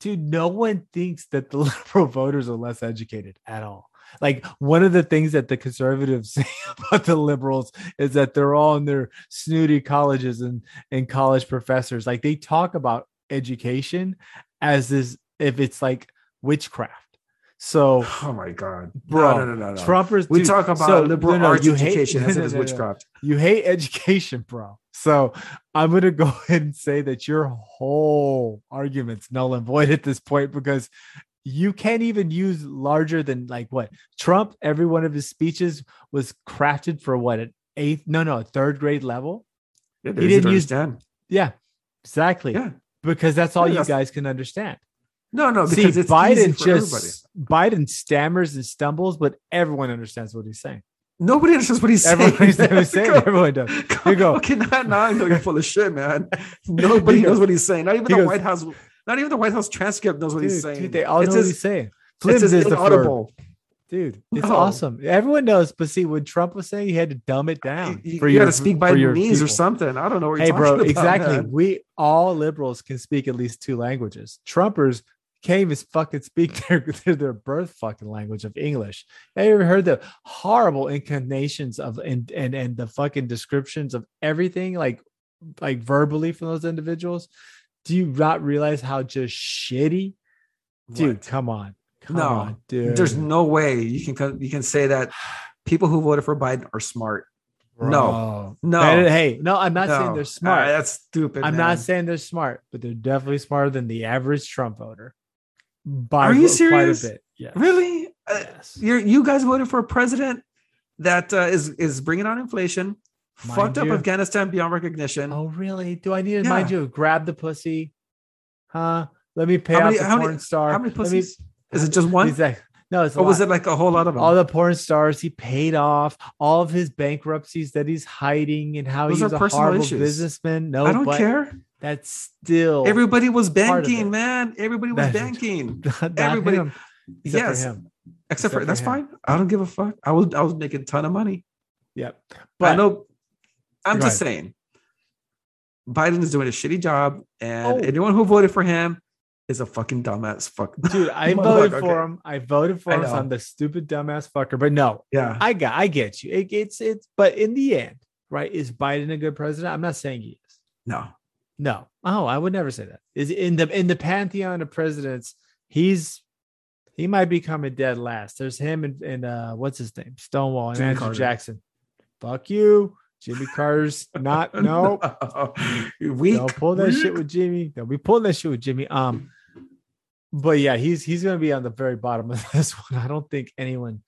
Dude, no one thinks that the liberal voters are less educated at all. Like one of the things that the conservatives say about the liberals is that they're all in their snooty colleges and and college professors. Like they talk about education as this if it's like witchcraft. So oh my god Bro, no no no no. Trumpers we dude, talk about so- liberal no, no, arts you hate- education as no, if it's no, no. witchcraft you hate education, bro. So I'm gonna go ahead and say that your whole argument's null and void at this point because you can't even use larger than like what Trump. Every one of his speeches was crafted for what an eighth, no, no, third grade level. yeah, He they're easy to didn't use- understand. Yeah, exactly. yeah Because that's all Yeah, you that's- guys can understand. no no See, because it's easy Biden just everybody. Biden stammers and stumbles, but everyone understands what he's saying. nobody understands what he's saying Everyone understands what he's saying. Go- Everyone does. Here you go. okay now, now i know you're full of shit man nobody goes- knows what he's saying not even the goes- white house not even the white house transcript knows what he's saying dude, they all It's know what as- he's saying. it's Flims as is the verb. inaudible Dude, it's No. awesome. Everyone knows, but see, when Trump was saying, he had to dumb it down. you, for you your- gotta speak by for your knees or something i don't know what you're Hey, talking bro, about, exactly. man. We all liberals can speak at least two languages. Trumpers can't even fucking speak their their, their birth fucking language of English. Have you ever heard the horrible incarnations of and and and the fucking descriptions of everything like like verbally from those individuals? Do you not realize how just shitty? Dude, What? come on. Come No, on, dude. there's no way you can you can say that people who voted for biden are smart no. Bro. no That- hey, no, I'm not saying they're smart. That's stupid I'm man. not saying they're smart, but they're definitely smarter than the average Trump voter. By Are you serious? Quite a bit. Yes. really Uh, Yes. you're you guys voted for a president that uh, is is bringing on inflation, Mind fucked up. Afghanistan beyond recognition. Oh, really? Do I need to mind you? Grab the pussy, huh? Let me pay How out many- the how many- porn star. How many Let me- pussies? Is it just one? Exactly. No, it's or was it like a whole lot of them? all the porn stars he paid off, all of his bankruptcies that he's hiding, and how Those he's are a horrible issues. businessman. No, I don't care. That's still Everybody was banking, man. Everybody was banking. everybody- him, except for yes, him. except, Except for for that's him. fine. I don't give a fuck. I was I was making a ton of money. Yep. but I know. I'm Go just saying. Biden is doing a shitty job, and Oh. anyone who voted for him is a fucking dumbass. Fuck, dude, I Motherfucker, voted okay. for him. I voted for I him. So. I'm the stupid dumbass fucker. But no, Yeah, I got, I get you. It, it's, it's. But in the end, right? Is Biden a good president? I'm not saying he is. no. No. Oh, I would never say that. Is in the in the pantheon of presidents, he's he might be coming dead last. There's him and, and uh what's his name? Stonewall and Jimmy Andrew Carter. Jackson. Fuck you. Jimmy Carter's not no. Weak. Don't pull that shit with Jimmy. Don't be pulling that shit with Jimmy. Um, but yeah, he's he's gonna be on the very bottom of this one. I don't think anyone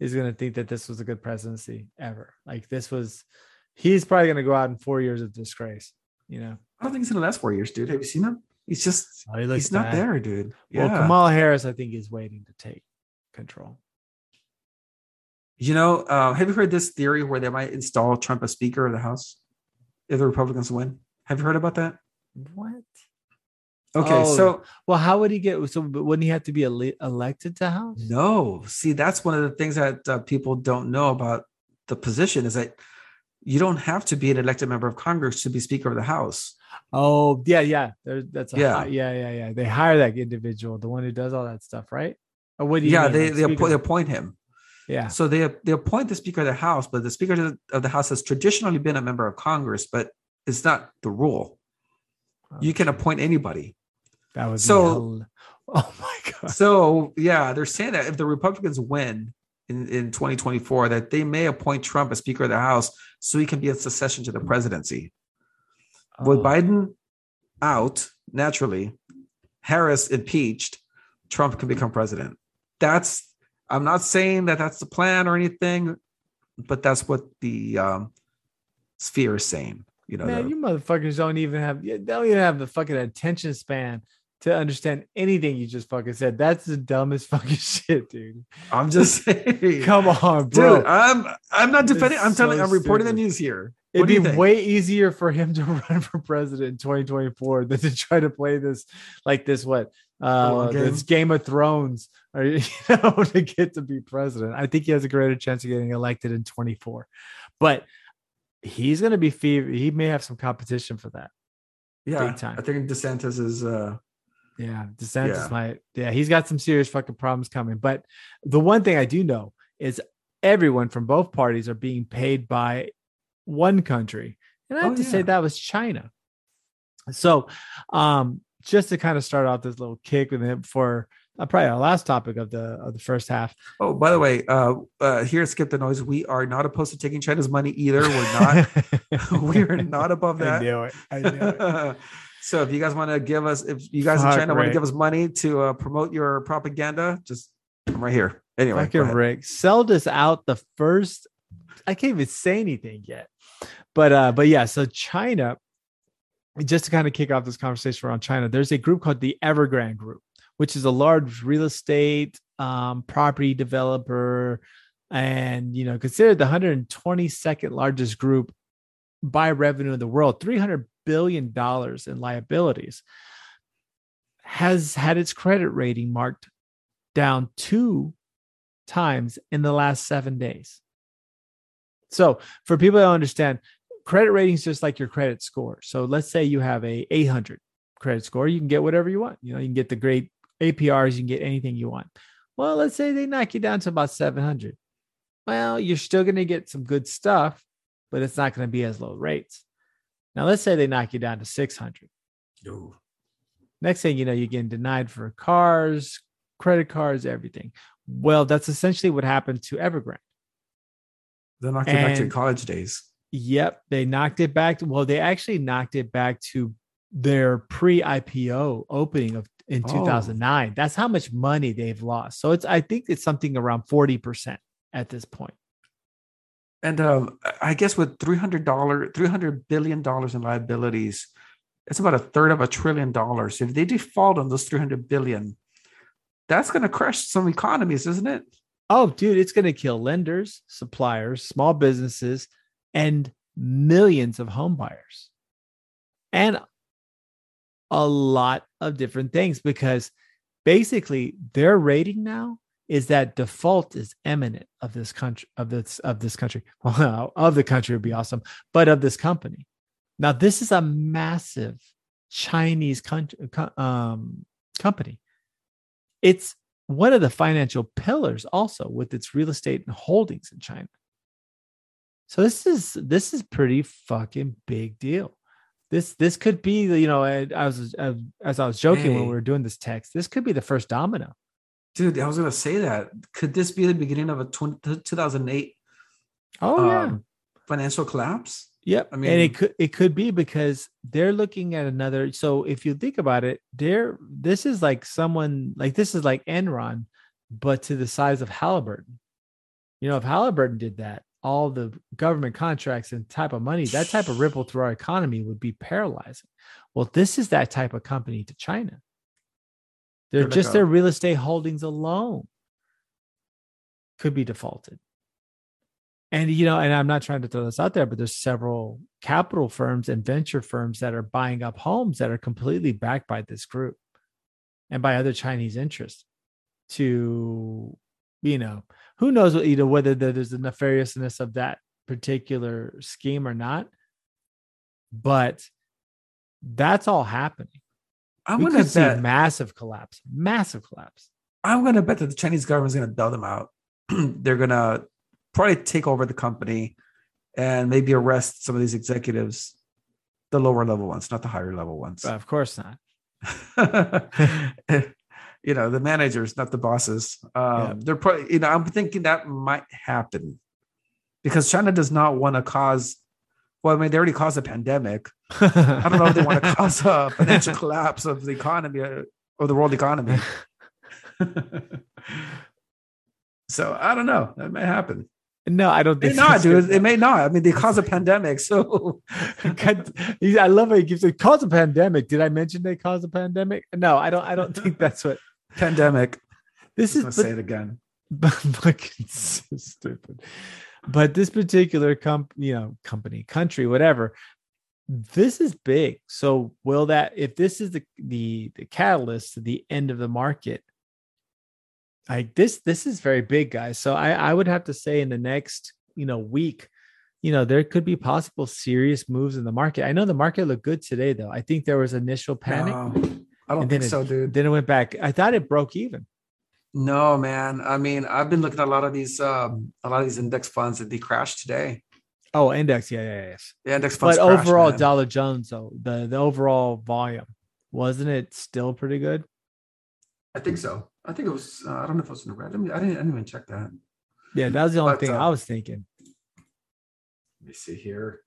is gonna think that this was a good presidency ever. Like this was, he's probably gonna go out in four years of disgrace. You know, I don't think he's in the last four years, dude. Have you seen him? He's just Oh, he he's not there, dude. Well, Kamala Harris, I think, is waiting to take control. You know, uh, have you heard this theory where they might install Trump as Speaker of the House if the Republicans win? Have you heard about that? What? Okay, Oh. so Well, how would he get? So wouldn't he have to be ele- elected to House? no, see, that's one of the things that uh, people don't know about the position is that you don't have to be an elected member of Congress to be Speaker of the House. Oh, yeah, yeah. There, that's Yeah. hi- yeah, yeah, yeah. They hire that individual, the one who does all that stuff, right? Or what do you Yeah, mean? they Like they, appoint, they appoint him. Yeah. So they they appoint the Speaker of the House, but the Speaker of the- House has traditionally been a member of Congress, but it's not the rule. You can appoint anybody. That was So- Oh my god. So yeah, they're saying that if the Republicans win in, in 2024, that they may appoint Trump as Speaker of the House so he can be a succession to the presidency. With Oh. Biden out naturally, Harris impeached, Trump can become president. That's I'm not saying that that's the plan or anything, but that's what the um, sphere is saying. You know, Man, you motherfuckers don't even have they don't even have the fucking attention span to understand anything you just fucking said. That's the dumbest fucking shit, dude. I'm just saying. Come on, bro. Dude, I'm I'm not defending. I'm telling. so I'm reporting the news here. It'd be way easier for him to run for president in 2024 than to try to play this like this what uh this Game of Thrones or you know to get to be president. I think he has a greater chance of getting elected in 24. But he's going to be fever. He may have some competition for that. yeah, big time. I think DeSantis is. uh Yeah, DeSantis Yeah. might. Yeah, he's got some serious fucking problems coming. But the one thing I do know is everyone from both parties are being paid by one country, and I have Oh, to say that was China. So, um, just to kind of start off this little kick with it for uh, probably our last topic of the of the first half. Oh, by the way, uh, uh here at Skip the Noise, we are not opposed to taking China's money either. We're not. we are not above I that. knew it. I knew it. so if you guys want to give us, if you guys Fuck, in China want to give us money to uh, promote your propaganda, just I'm right here. Anyway, go Fucking. Rick, sell this out the first. I can't even say anything yet, but uh, but yeah. So China, just to kind of kick off this conversation around China, there's a group called the Evergrande Group, which is a large real estate um, property developer, and you know considered the 122nd largest group by revenue in the world, 300 billion dollars in liabilities, has had its credit rating marked down two times in the last seven days. So, for people to understand, credit ratings just like your credit score. So, let's say you have a 800 credit score, you can get whatever you want. You know, you can get the great APRs, you can get anything you want. Well, let's say they knock you down to about 700. Well, you're still going to get some good stuff, but it's not going to be as low rates. Now, let's say they knock you down to 600 Ooh. next thing you know you're getting denied for cars credit cards everything well that's essentially what happened to evergrande They're not getting back to college days. Yep they knocked it back to, well they actually knocked it back to their pre-ipo opening of in Oh. 2009 that's how much money they've lost so it's i think it's something around 40% at this point. And um, I guess with three hundred dollar, three hundred billion dollars in liabilities, it's about a third of a trillion dollars. If they default on those three hundred billion, that's going to crush some economies, isn't it? oh dude it's going to kill lenders suppliers small businesses and millions of home buyers. And a lot of different things because basically their rating now is that default is imminent of this country of this of this country. Well of the country would be awesome but of this company. Now this is a massive chinese country, um, company. It's one of the financial pillars also with its real estate and holdings in china so this is this is pretty fucking big deal this this could be the you know I, I was as I was joking when we were doing this text. This could be the first domino. Dude, I was going to say that. Could this be the beginning of a 20, 2008 Oh yeah, um, financial collapse? yep. I mean, and it could it could be because they're looking at another. So if you think about it, they're this is like someone like this is like Enron, but to the size of Halliburton. You know, if Halliburton did that, all the government contracts and type of money, that type of ripple through our economy would be paralyzing. Well, this is that type of company to China. They're just their real estate holdings alone could be defaulted. And you know, and I'm not trying to throw this out there, but there's several capital firms and venture firms that are buying up homes that are completely backed by this group and by other Chinese interests to, you know, who knows what, you know, whether there's the nefariousness of that particular scheme or not. But that's all happening. I we wonder could if see massive collapse, massive collapse. I'm going to bet that the Chinese government is going to bail them out. They're going to probably take over the company and maybe arrest some of these executives, the lower level ones, not the higher level ones. But of course not. you know, the managers, not the bosses. Um, Yeah. They're probably, you know, I'm thinking that might happen because China does not want to cause. Well, I mean, they already caused a pandemic. I don't know if they want to cause a financial collapse of the economy uh, or the world economy. so I don't know. That may happen. No, I don't think It may not, dude. It may not. I mean, they caused a pandemic. So God, I love how he keeps it caused a pandemic. Did I mention they caused a pandemic? No, I don't. I don't think that's what pandemic. this is. But, say it again. but fucking so stupid. But this particular comp, you know, company, country, whatever, this is big. So will that if this is the the the catalyst to the end of the market? Like this, this is very big, guys. So I I would have to say in the next you know week, you know, there could be possible serious moves in the market. I know the market looked good today, though. I think there was initial panic, No, I don't think then so, dude. then it went back. I thought it broke even. No, man. I mean, I've been looking at a lot of these, um, a lot of these index funds that they crashed today. Oh, index, yeah, yeah, yeah. yes. The index funds, But crashed, overall, man. Dow Jones, though the the overall volume wasn't it still pretty good? I think so. I think it was. Uh, I don't know if it was in the red. I, mean, I didn't. I didn't even check that. Yeah, that was the only But, thing uh, I was thinking. Let me see here.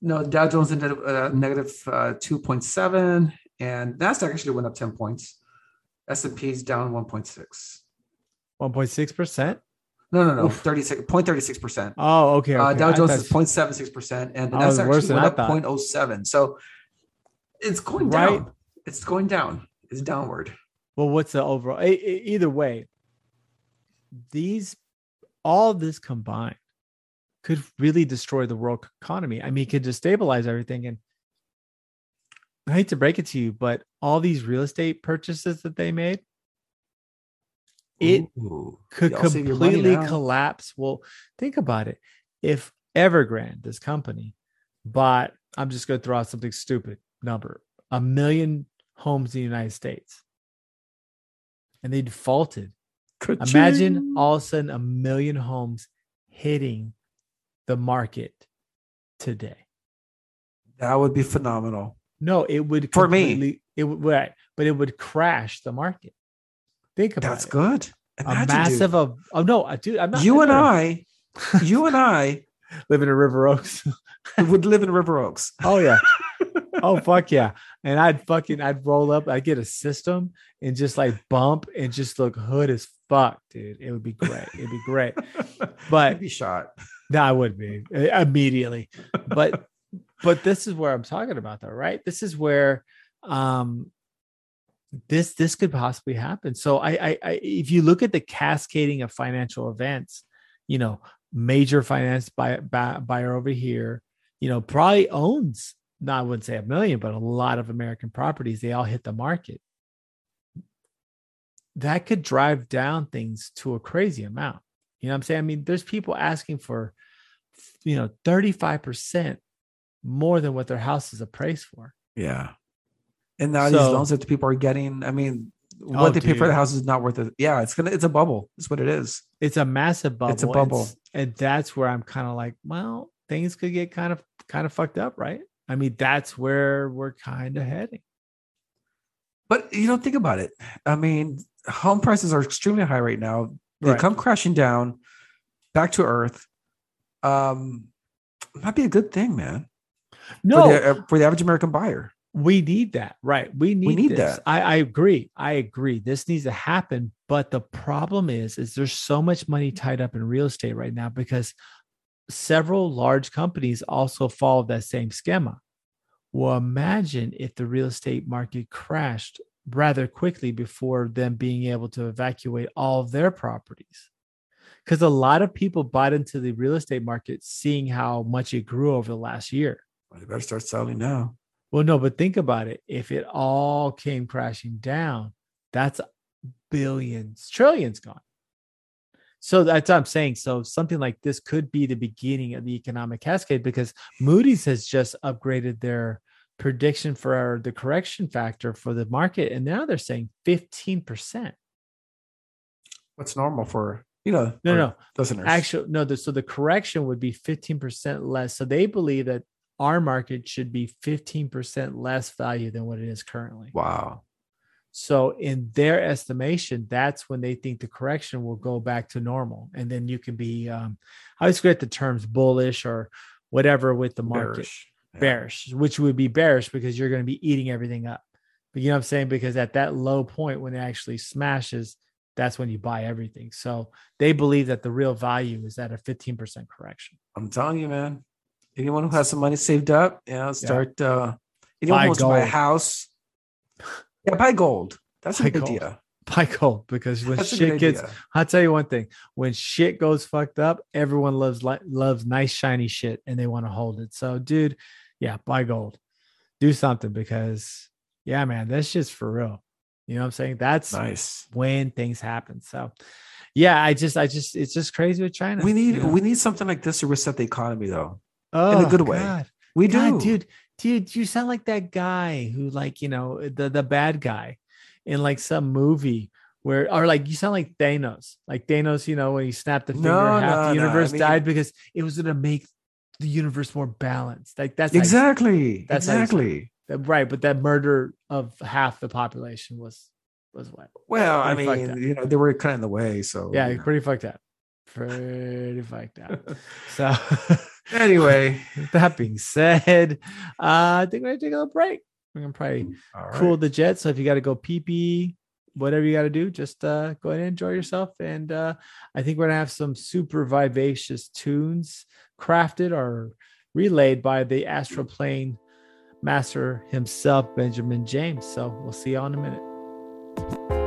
No, Dow Jones ended up uh, negative uh, two point seven, and Nasdaq actually went up ten points. S and P's down one point six. One point six percent. No, no, no, Oof. 36, 0.36 percent. Oh, okay. Uh. Dow Jones is 0.76 percent, and the Oh, Nasdaq actually went up thought. 0.07. So it's going Right. down. It's going down. It's downward. Well, what's the overall? Either way, these all this combined could really destroy the world economy. I mean, it could destabilize everything. And I hate to break it to you, but all these real estate purchases that they made, it Ooh. could Y'all save your money completely collapse. Well, think about it. If Evergrande, this company, bought, I'm just going to throw out something stupid number, a million homes in the United States, and they defaulted. Imagine all of a sudden a million homes hitting the market today. that would be phenomenal. No, it would For me. completely- It would right, but it would crash the market. Think about That's it. good. A massive of oh no, I- dude, I'm not you and. I, you and I living in River Oaks. would live in River Oaks. Oh yeah. Oh fuck yeah. And I'd fucking I'd roll up, I'd get a system and just like bump and just look hood as fuck, dude. It would be great. It'd be great. But You'd be shot. no, I would be uh, immediately. But but this is where I'm talking about though, right? This is where um this this could possibly happen. So I I, I if you look at the cascading of financial events, you know, major finance buy, buy, buyer over here, you know, probably owns, not I wouldn't say a million, but a lot of American properties, they all hit the market. That could drive down things to a crazy amount. You know what I'm saying? I mean, there's people asking for, you know, 35% more than what their house is appraised for. Yeah. And now these loans that the people are getting, I mean, what Oh, they pay for the dude. house is not worth it. Yeah, it's gonna it's a bubble. It's what it is. It's a massive bubble. It's a bubble. and that's where I'm kind of like, well, things could get kind of kind of fucked up, right? I mean, that's where we're kind of heading. But you don't think about it. I mean, home prices are extremely high right now. They Right. come crashing down back to earth. Um, might be a good thing, man. No, for the, uh, for the average American buyer. we need that, right? We need, need this. that. I, I agree. I agree. This needs to happen. But the problem is, is there's so much money tied up in real estate right now because several large companies also follow that same schema. Well, imagine if the real estate market crashed rather quickly before them being able to evacuate all of their properties. Because a lot of people bought into the real estate market seeing how much it grew over the last year. Well, they better start selling now. Well, no, but think about it. If it all came crashing down, that's billions, trillions gone. So that's what I'm saying. So something like this could be the beginning of the economic cascade because Moody's has just upgraded their prediction for the correction factor for the market. And now they're saying 15%. What's normal for you know? No, no. listeners. Actually, no. The, so the correction would be 15% less. So they believe that our market should be 15% less value than what it is currently. wow. So in their estimation, that's when they think the correction will go back to normal. And then you can be, um, I always forget the terms bullish or whatever with the market. Bearish. Yeah. bearish, which would be bearish because you're going to be eating everything up. But you know what I'm saying? Because at that low point when it actually smashes, that's when you buy everything. So they believe that the real value is at a 15% correction. I'm telling you, man. Anyone who has some money saved up, you know, start. uh Anyone Buy who wants to buy a house, yeah, buy gold. That's a good gold. idea. Buy gold because when That's shit gets, idea. I'll tell you one thing: when shit goes fucked up, everyone loves loves nice shiny shit and they want to hold it. So, dude, yeah, buy gold, do something because, yeah, man, that's just for real. You know what I'm saying? That's nice. when things happen. So, yeah, I just, I just, it's just crazy with China. We need you know? we need something like this to reset the economy, though. Oh, a good way. God. We do, dude, dude, you sound like that guy who, like, you know, the the bad guy in like some movie where, or like you sound like Thanos, like Thanos, you know, when he snapped the finger, No, half no, the no, universe I mean- died because it was gonna make the universe more balanced. Like that's Exactly. That's exactly. right, but that murder of half the population was was what? Well, I Pretty fucked mean, you know, they were kind of in the way. So Yeah, pretty fucked up. Pretty fucked up. So anyway, that being said, uh, I think we're gonna take a little break. We're gonna probably right. cool the jet. So if you got to go pee pee, whatever you got to do, just uh, go ahead and enjoy yourself. And uh, I think we're gonna have some super vivacious tunes crafted or relayed by the astroplane master himself, Benjamin James. So we'll see you all in a minute.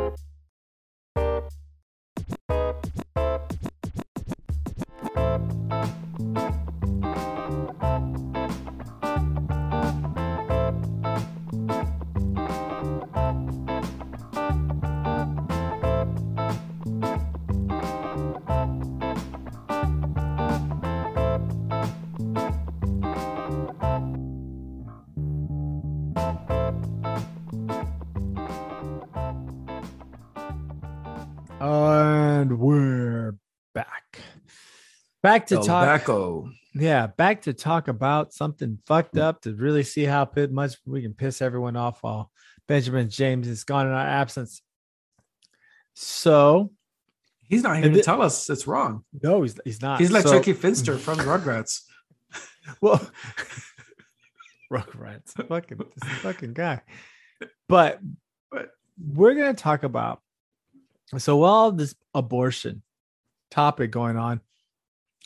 Back to oh, talk. Tobacco. Oh. Yeah, back to talk about something fucked mm. up to really see how much we can piss everyone off while Benjamin James is gone in our absence. So He's not here to thi- tell us it's wrong. no, he's he's not. He's like So- Chuckie Finster from Rugrats. Well, Rugrats, fucking this fucking guy. But But- we're gonna talk about so while this abortion topic going on,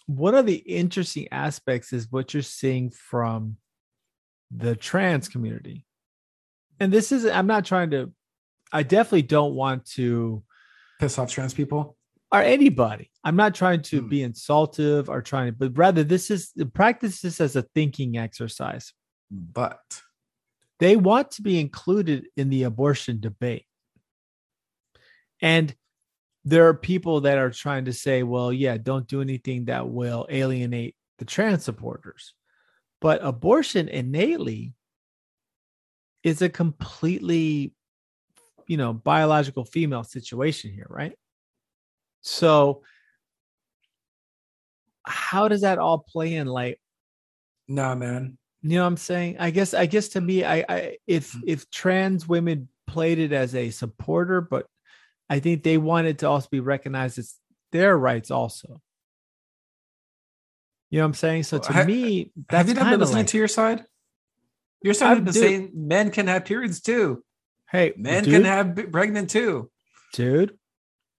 one of the interesting aspects is what you're seeing from the trans community. And this is I'm not trying to I definitely don't want to Piss off trans people. or anybody. I'm not trying to Hmm. be insultive or trying to, but rather this is the practice this as a thinking exercise. But They want to be included in the abortion debate. And there are people that are trying to say, well, yeah, don't do anything that will alienate the trans supporters. But abortion innately is a completely, you know, biological female situation here, right? So, how does that all play in? Like, nah, man. you know what I'm saying? I guess I guess to me, I, I if Hmm. if trans women played it as a supporter, but I think they wanted to also be recognized as their rights also. You know what I'm saying? So to me, Have that's you not been listening like, to your side? Your side has been saying men can have periods too. hey, Men dude, can have pregnant too. dude,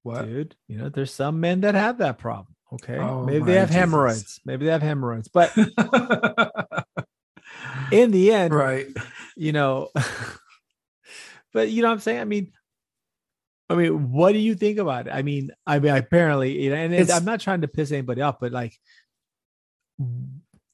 What? dude. You know, there's some men that have that problem. Okay, Oh maybe they have Jesus. hemorrhoids. Maybe they have hemorrhoids, but in the end, right. you know but you know what i'm saying i mean i mean what do you think about it i mean i mean apparently you know, and it- i'm not trying to piss anybody off but like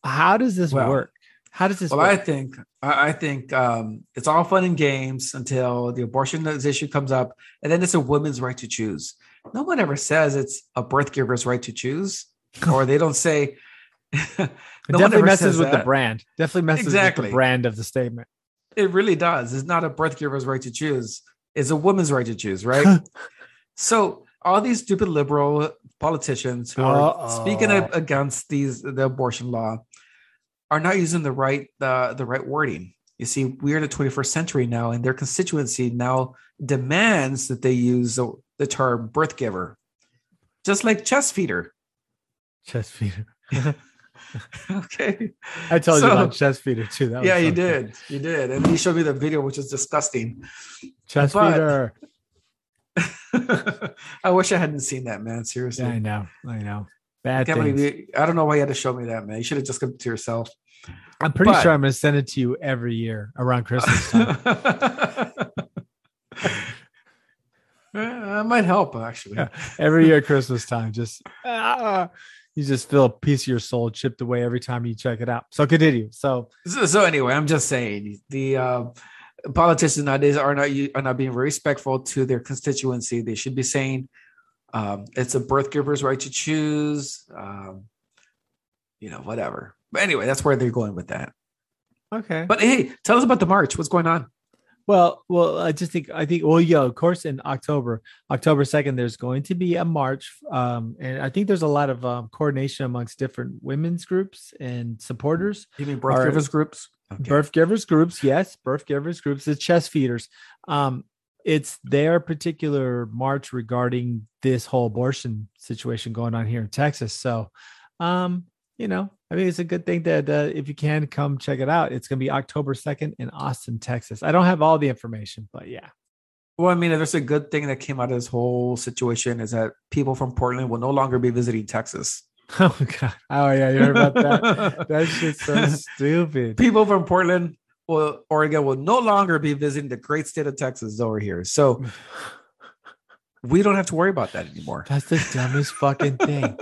how does this Well, work how does this Well, I think I think um, it's all fun and games until the abortion issue comes up, and then it's a woman's right to choose. No one ever says it's a birth giver's right to choose, or they don't say. it no definitely messes with the brand definitely messes with Exactly. the brand of the statement It really does. It's not a birth giver's right to choose. It's a woman's right to choose, right? so all these stupid liberal politicians who are speaking Uh-oh. up against these the abortion law are not using the right the the right wording. You see, we're in the 21st century now, and their constituency now demands that they use the, the term birth giver, just like chest feeder. Chest feeder. okay. I told you about chest feeder too. That was yeah, you did. You did. And he showed me the video, which is disgusting. Chest But- feeder. I wish I hadn't seen that, man. Seriously. Yeah, I know. I know. Bad believe you- I don't know why you had to show me that, man. You should have just kept it to yourself. I'm pretty but- sure I'm going to send it to you every year around Christmas time. that might help, actually. Yeah. every year at Christmas time. Just ah, you just feel a piece of your soul chipped away every time you check it out. So continue. So So, so anyway, I'm just saying the uh, politicians nowadays are not are not being very respectful to their constituency. They should be saying um, it's a birth giver's right to choose. Um, you know, whatever. But anyway, that's where they're going with that. okay. But hey, tell us about the march. What's going on? Well, well, I just think I think well, yeah, of course, in October, October second, there's going to be a march, um, and I think there's a lot of um, coordination amongst different women's groups and supporters. You mean birth givers groups? Okay. Birth givers groups, yes, birth givers groups, the chest feeders. Um, it's their particular march regarding this whole abortion situation going on here in Texas. So, um, you know, I mean, it's a good thing that uh, if you can come check it out, it's going to be October 2nd in Austin, Texas. I don't have all the information, but yeah. Well, I mean, there's a good thing that came out of this whole situation is that people from Portland will no longer be visiting Texas. Oh, God. Oh, yeah. You heard about that? that shit's so stupid. people from Portland or Oregon will no longer be visiting the great state of Texas over here. So we don't have to worry about that anymore. That's the dumbest fucking thing.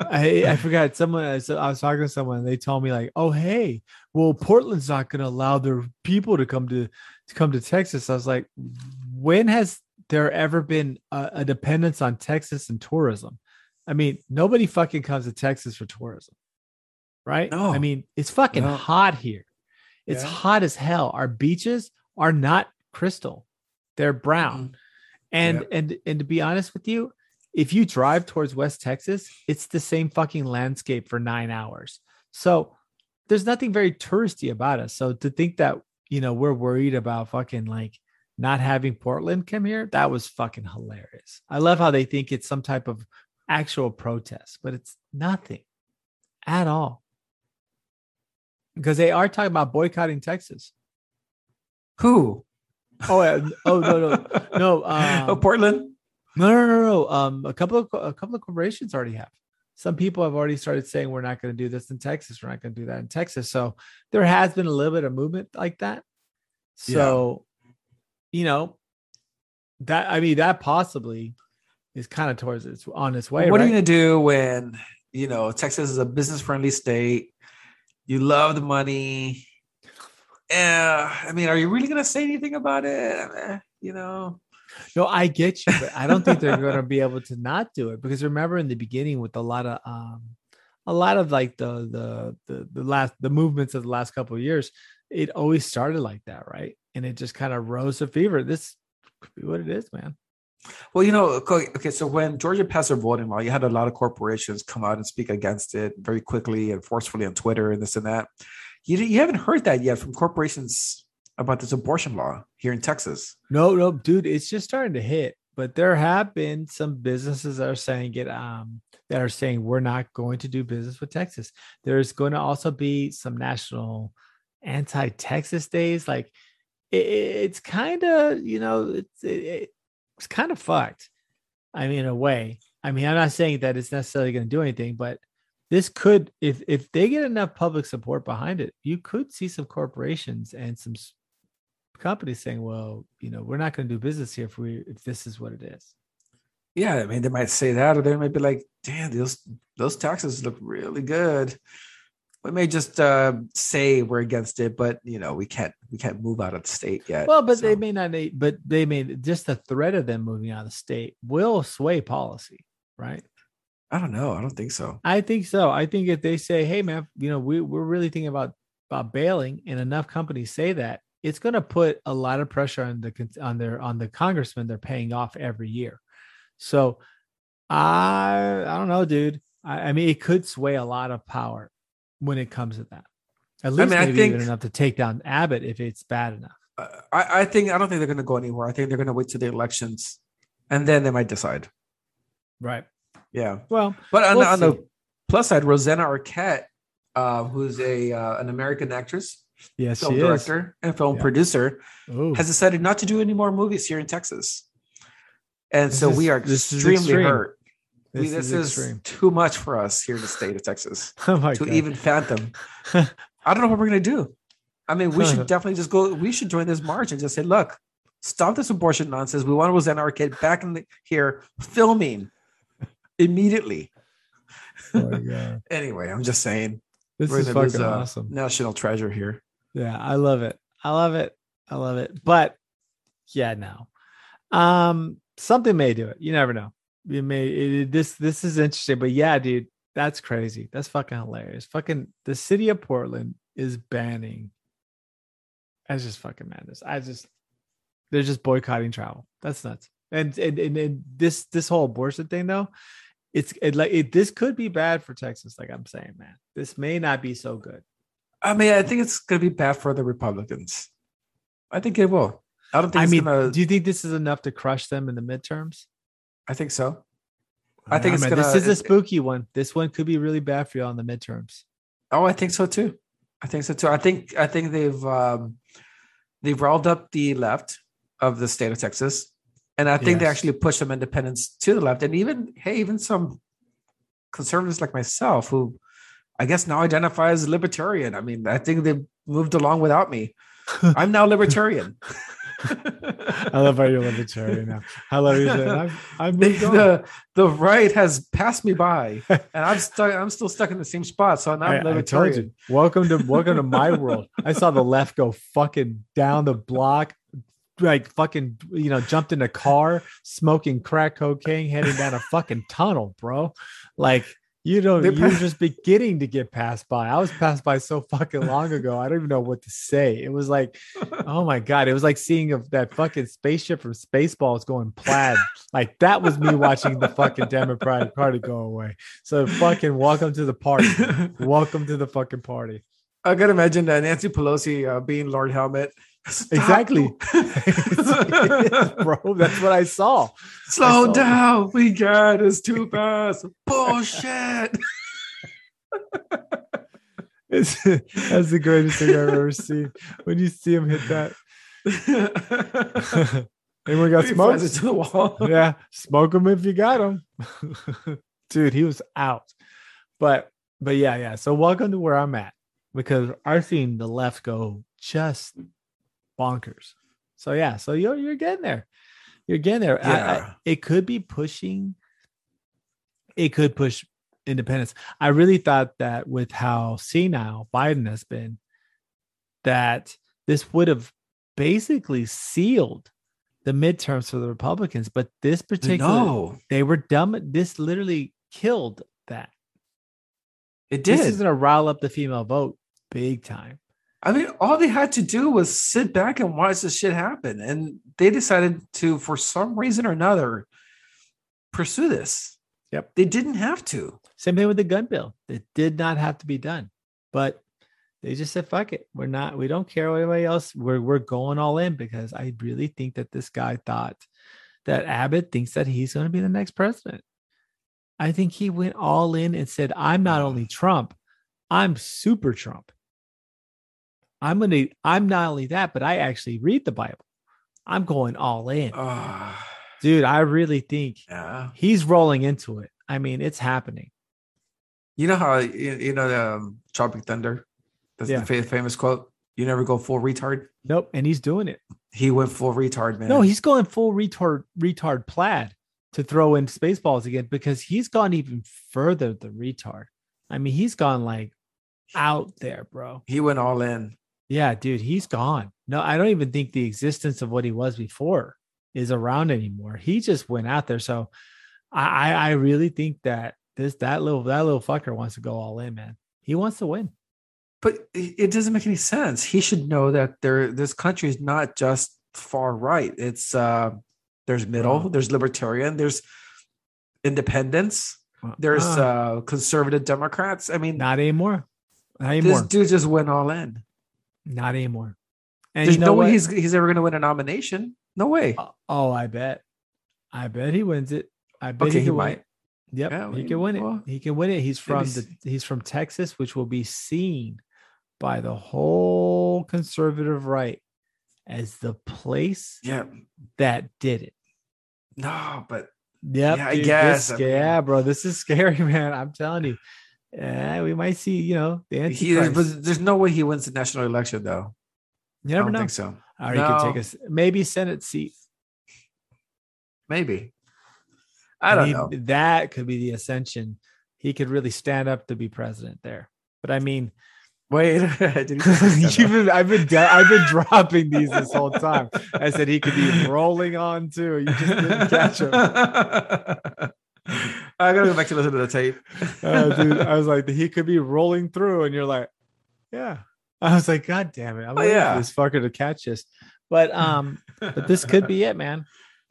I, I forgot someone. I was I was talking to someone. And they told me like, "Oh, hey, well, Portland's not going to allow their people to come to to come to Texas." I was like, "When has there ever been a, a dependence on Texas and tourism? I mean, nobody fucking comes to Texas for tourism, right? No. I mean, it's fucking No. hot here. It's Yeah. hot as hell. Our beaches are not crystal; they're brown. And Yep. and and to be honest with you, if you drive towards West Texas, it's the same fucking landscape for nine hours. So there's nothing very touristy about us. So to think that you know we're worried about fucking like not having Portland come here, that was fucking hilarious. I love how they think it's some type of actual protest, but it's nothing at all. Because they are talking about boycotting Texas. Who? Oh, yeah. oh no, no, no. Um, oh, Portland. no, no, no, no. Um, a couple of a couple of corporations already have. Some people have already started saying we're not going to do this in Texas. We're not going to do that in Texas. So there has been a little bit of movement like that. So, you know, that I mean that possibly is kind of towards its on its way. what are you going to do when, you know, Texas is a business friendly state? You love the money. Yeah. I mean, are you really going to say anything about it? Eh, You know, No, I get you, but I don't think they're going to be able to not do it because remember in the beginning with a lot of um a lot of like the the the, the last the movements of the last couple of years, it always started like that, right? And it just kind of rose to fever. This could be what it is, man. Well, you know, okay, so when Georgia passed their voting law, you had a lot of corporations come out and speak against it very quickly and forcefully on Twitter and this and that. You, you haven't heard that yet from corporations about this abortion law here in Texas. No, no, dude, it's just starting to hit. But there have been some businesses that are saying it um that are saying we're not going to do business with Texas. There's going to also be some national anti-Texas days. Like it, it's kind of, you know, it's it, it's kind of fucked. I mean, in a way. I mean, I'm not saying that it's necessarily going to do anything, but this could, if if they get enough public support behind it, you could see some corporations and some companies saying, "Well, you know, we're not going to do business here if we if this is what it is." Yeah, I mean, they might say that, or they might be like, "Damn, those those taxes look really good." We may just uh, say we're against it, but you know, we can't we can't move out of the state yet. Well, but they may not. need- But they may just the threat of them moving out of the state will sway policy, right? I don't know. I don't think so. I think so. I think if they say, "Hey, man, you know, we we're really thinking about about bailing," and enough companies say that, it's going to put a lot of pressure on the on their on the congressman they're paying off every year. So I I don't know, dude. I, I mean, it could sway a lot of power when it comes to that. At least mean, I maybe even enough to take down Abbott if it's bad enough. I, I think I don't think they're going to go anywhere. I think they're going to wait to the elections, and then they might decide. Right. Yeah, Well, but on, We'll on the plus side, Rosanna Arquette, uh, who's a uh, an American actress, yes, film director, and film Yeah. producer. Ooh. has decided not to do any more movies here in Texas, and This so is- we are this extremely extreme. hurt. We- This, This, is, is, too much for us here in the state of Texas Oh my to god. even fathom. I don't know what we're gonna do. I mean, we should definitely just go. We should join this march and just say, "Look, stop this abortion nonsense. We want Rosanna Arquette back in the, here filming immediately." oh. Anyway, I'm just saying, This is gonna lose fucking awesome. national treasure here. Yeah, I love it. I love it. I love it. But yeah, no. Um, something may do it. You never know. You may it, this this is interesting, but yeah, dude, that's crazy. That's fucking hilarious. Fucking the city of Portland is banning. That's just fucking madness. I just they're just boycotting travel. That's nuts. And and and, and this this whole abortion thing though, it's it like it this could be bad for Texas. Like I'm saying, man, this may not be so good. I mean, I think it's gonna be bad for the Republicans. I think it will. I don't think I it's mean, gonna. do you think this is enough to crush them in the midterms? I think so. I think gonna- This is a spooky one. This one could be really bad for y'all on the midterms. Oh, I think so too. I think so too. I think I think they've um, they've riled up the left of the state of Texas, and I think they actually pushed some independents to the left, and even hey, even some conservatives like myself who I guess now identify as libertarian. I mean, I think they moved along without me. I'm now libertarian. I love how you're libertarian now. I love you. I've, I've the, moved on. the the right has passed me by, and I'm stuck. I'm still stuck in the same spot. So now I, I'm I told libertarian. you. Welcome to welcome to my world. I saw the left go fucking down the block, like fucking you know jumped in a car, smoking crack cocaine, heading down a fucking tunnel, bro. Like you know, you're pa- just beginning to get passed by. I was passed by so fucking long ago. I don't even know what to say. It was like, oh my god, it was like seeing of that fucking spaceship from Spaceballs going plaid. like that was me watching the fucking Democratic Party go away. So fucking welcome to the party. Welcome to the fucking party. I gotta imagine that Nancy Pelosi uh, being Lord Helmet. Stop. Exactly. Bro, that's what I saw. Slow saw- down. We got us too fast. Bullshit. It's, that's the greatest thing I've ever seen. When you see him hit that, anyone got He smoked? flies it to the wall. yeah, smoke him if you got him. Dude, he was out. But but yeah, yeah. So welcome to where I'm at because I've seen the left go just bonkers. So yeah, so you're you're getting there. You're getting there. I- I- it could be pushing, it could push independence. I really thought that with how senile Biden has been, that this would have basically sealed the midterms for the Republicans. But this particular, No, they were dumb. This literally killed that. it did. This is going to rile up the female vote big time. I mean, all they had to do was sit back and watch this shit happen. And they decided to, for some reason or another, pursue this. Yep. They didn't have to. Same thing with the gun bill. It did not have to be done, but they just said, "Fuck it, we're not. We don't care what anybody else. We're we're going all in because I really think that this guy thought that Abbott thinks that he's going to be the next president. I think he went all in and said, "I'm not only Trump, I'm super Trump. I'm gonna. I'm not only that, but I actually read the Bible. I'm going all in, Ah, dude. I really think yeah. he's rolling into it. I mean, it's happening." You know how you, you know the um, Tropic Thunder? That's Yeah. the famous quote. You never go full retard. Nope, and he's doing it. He went full retard, man. No, he's going full retard retard plaid to throw in spaceballs again because he's gone even further than retard. I mean, he's gone like out there, bro. he went all in. Yeah, dude, he's gone. No, I don't even think the existence of what he was before is around anymore. He just went out there. So I I, I really think that this that little that little fucker wants to go all in, man. He wants to win. But it doesn't make any sense. He should know that there this country is not just far right. It's uh there's middle, there's libertarian, there's independents. There's uh, conservative Democrats. I mean, not anymore. Not this anymore. dude just went all in. Not anymore. And There's you know no what? way he's he's ever going to win a nomination. No way. Oh, oh, I bet. I bet he wins it. I bet Okay, he, he might. Yep, Yeah, he can win it. well, he can win it. He's from the he's from Texas, which will be seen by the whole conservative right as the place Yeah. that did it. No, but Yep. Yeah, I dude, this guess, sca- I mean- yeah, bro. This is scary, man. I'm telling you. Yeah, we might see, you know, the he Antichrist. but there's no way he wins the national election though. you I never don't know. think so. Or he could take No. us maybe Senate seat. Maybe. I don't he- know. That could be the ascension. He could really stand up to be president there. But I mean, Wait, did he say you've been, I've been de- I've been dropping these this whole time. I said he could be rolling on too. You just didn't catch him. I gotta go back to listen to the tape. Uh, dude, I was like, he could be rolling through, and you're like, yeah. I was like, God damn it! I'm Oh, yeah. this fucker to catch this. But um, but this could be it, man.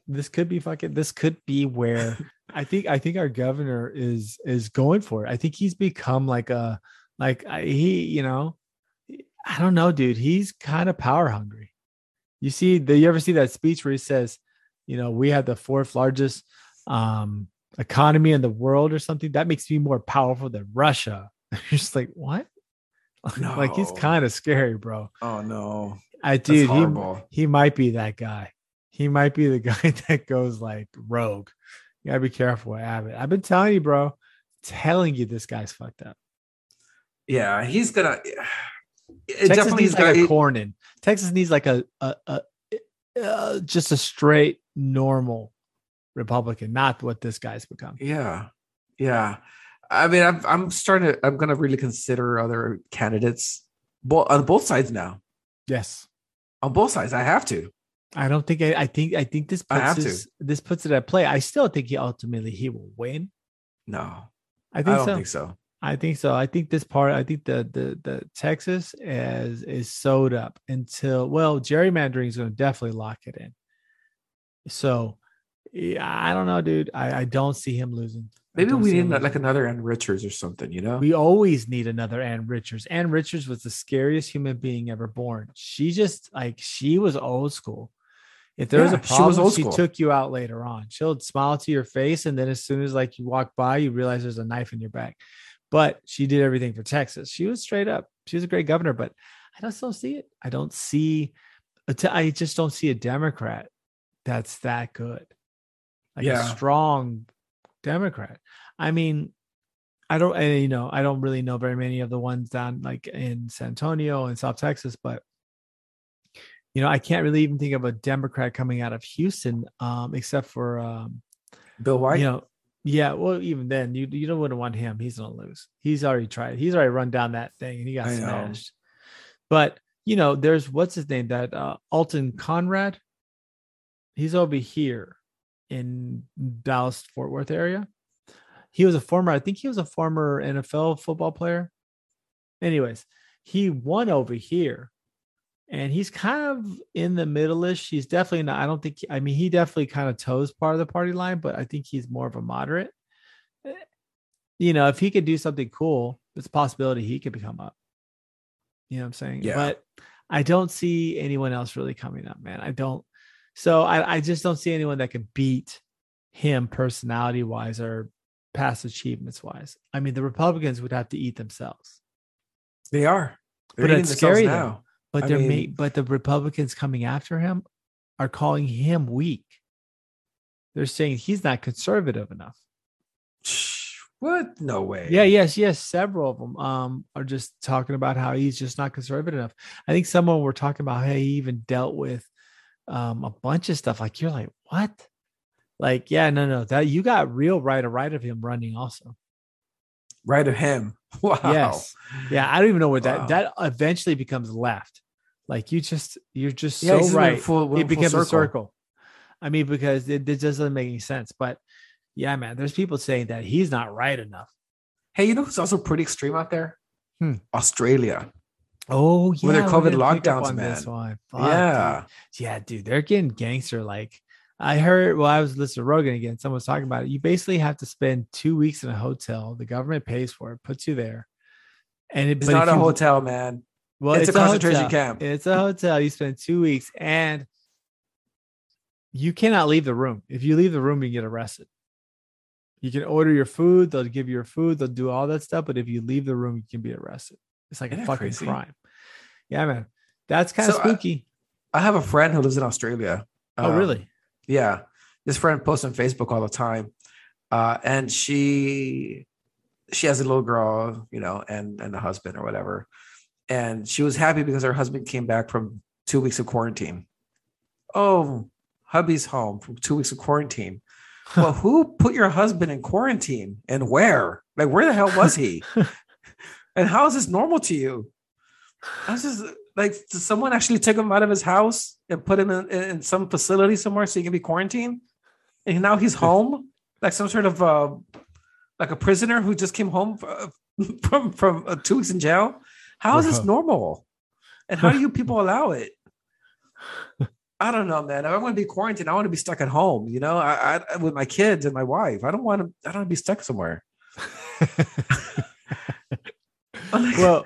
This could be fucking. This could be where I think I think our governor is is going for it. I think he's become like a like he, you know, I don't know, dude. He's kind of power hungry. You see, do you ever see that speech where he says, you know, we have the fourth largest um economy in the world or something? That makes me more powerful than Russia. You're just like, what? No. like he's kind of scary, bro. Oh no. I dude, he, he might be that guy. He might be the guy that goes like rogue. You gotta be careful with Abbott. I've been telling you, bro. Telling you this guy's fucked up. Yeah, he's gonna it Texas definitely needs like gonna a it- Cornyn. Texas needs like a, a, a uh, just a straight normal Republican, not what this guy's become. Yeah. Yeah. I mean, I'm I'm starting to I'm gonna really consider other candidates both on both sides now. Yes. On both sides, I have to. I don't think I, I think I think this I puts to. this puts it at play. I still think he ultimately he will win. No, I I, think don't so. think so. I think so. I think this part. I think the the the Texas is is sewed up until well, gerrymandering is going to definitely lock it in. So, yeah, I don't know, dude. I I don't see him losing. Maybe we need like another Ann Richards or something, you know? We always need another Ann Richards. Ann Richards was the scariest human being ever born. She just like she was old school. If there was a Yeah, she problem, she took you out later on. She'll smile to your face, and then as soon as like you walk by, you realize there's a knife in your back. But she did everything for Texas. She was straight up. She was a great governor, but I just don't see it. I don't see. I just don't see a Democrat that's that good, like Yeah. a strong Democrat. I mean, I don't, and, you know, I don't really know very many of the ones down like in San Antonio and South Texas, but you know, I can't really even think of a Democrat coming out of Houston, um, except for, um, Bill White. you know, yeah. Well, even then, you you don't wouldn't want him. He's gonna lose. He's already tried. He's already run down that thing and he got I know. smashed. But you know, there's what's his name? That uh, Alton Conrad. He's over here in Dallas Fort Worth area. He was a former. I think he was a former NFL football player. Anyways, he won over here. And he's kind of in the middle-ish. He's definitely not. I don't think. I mean, he definitely kind of toes part of the party line, but I think he's more of a moderate. Eh, You know, if he could do something cool, it's a possibility he could become up. You know what I'm saying? Yeah. But I don't see anyone else really coming up, man. I don't. So I, I just don't see anyone that can beat him personality wise or past achievements wise. I mean, the Republicans would have to eat themselves. They are. They're But it's scary, now. But I they're ma- mean- but the Republicans coming after him are calling him weak. They're saying he's not conservative enough. Shh, What? No way. Yeah, yes, yes. Several of them um are just talking about how he's just not conservative enough. I think someone were talking about how he even dealt with um a bunch of stuff. Like you're like, what? Like, yeah, no, no, that you got real right or right of him running also. Right of him. Wow. Yes. Yeah, I don't even know what that Wow. that eventually becomes left. Like you just you're just Yeah, so right. full- it becomes a circle. circle. I mean, because it, it just doesn't make any sense. But yeah, man, there's people saying that he's not right enough. Hey, you know who's also pretty extreme out there? Hmm. Australia. Oh yeah, With their COVID didn't pick up lockdowns, man. Fuck, yeah. dude. yeah, dude, they're getting gangster. Like, I heard well, I was listening to Rogan again. Someone was talking about it. You basically have to spend two weeks in a hotel. The government pays for it, puts you there, and it, It's not a you- hotel, man. Well, It's a concentration hotel. camp. It's a hotel. You spend two weeks, and you cannot leave the room. If you leave the room, you get arrested. You can order your food. They'll give you your food. They'll do all that stuff. But if you leave the room, you can be arrested. It's like Isn't a fucking crazy? crime. Yeah, man. That's kind of So, uh, spooky. I have a friend who lives in Australia. oh, Um, really? Yeah. This friend posts on Facebook all the time. Uh, and she she has a little girl, you know, and and a husband or whatever. And she was happy because her husband came back from two weeks of quarantine. Oh, hubby's home from two weeks of quarantine. Well, who put your husband in quarantine and where? Like, where the hell was he? and how is this normal to you? I was just like, someone actually take him out of his house and put him in, in some facility somewhere so he can be quarantined? And now he's home, like some sort of uh, like a prisoner who just came home f- from from uh, two weeks in jail. How is this normal? And how do you people allow it? I don't know, man. If I want to be quarantined, I want to be stuck at home. You know, I, I with my kids and my wife. I don't want to. I don't want to be stuck somewhere. Well,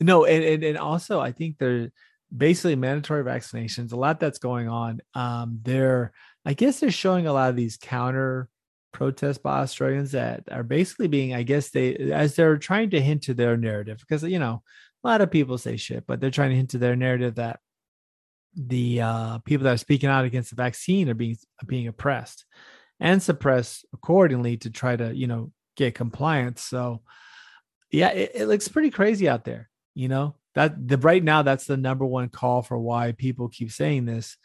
no, and, and and also I think they're basically mandatory vaccinations. A lot that's going on. Um, they're I guess they're showing a lot of these counter protests by Australians that are basically being, I guess they as they're trying to hint to their narrative because you know a lot of people say shit, but they're trying to hint to their narrative that the uh, people that are speaking out against the vaccine are being being oppressed and suppressed accordingly to try to you know get compliance. So yeah, it, it looks pretty crazy out there. You know that the right now that's the number one call for why people keep saying this.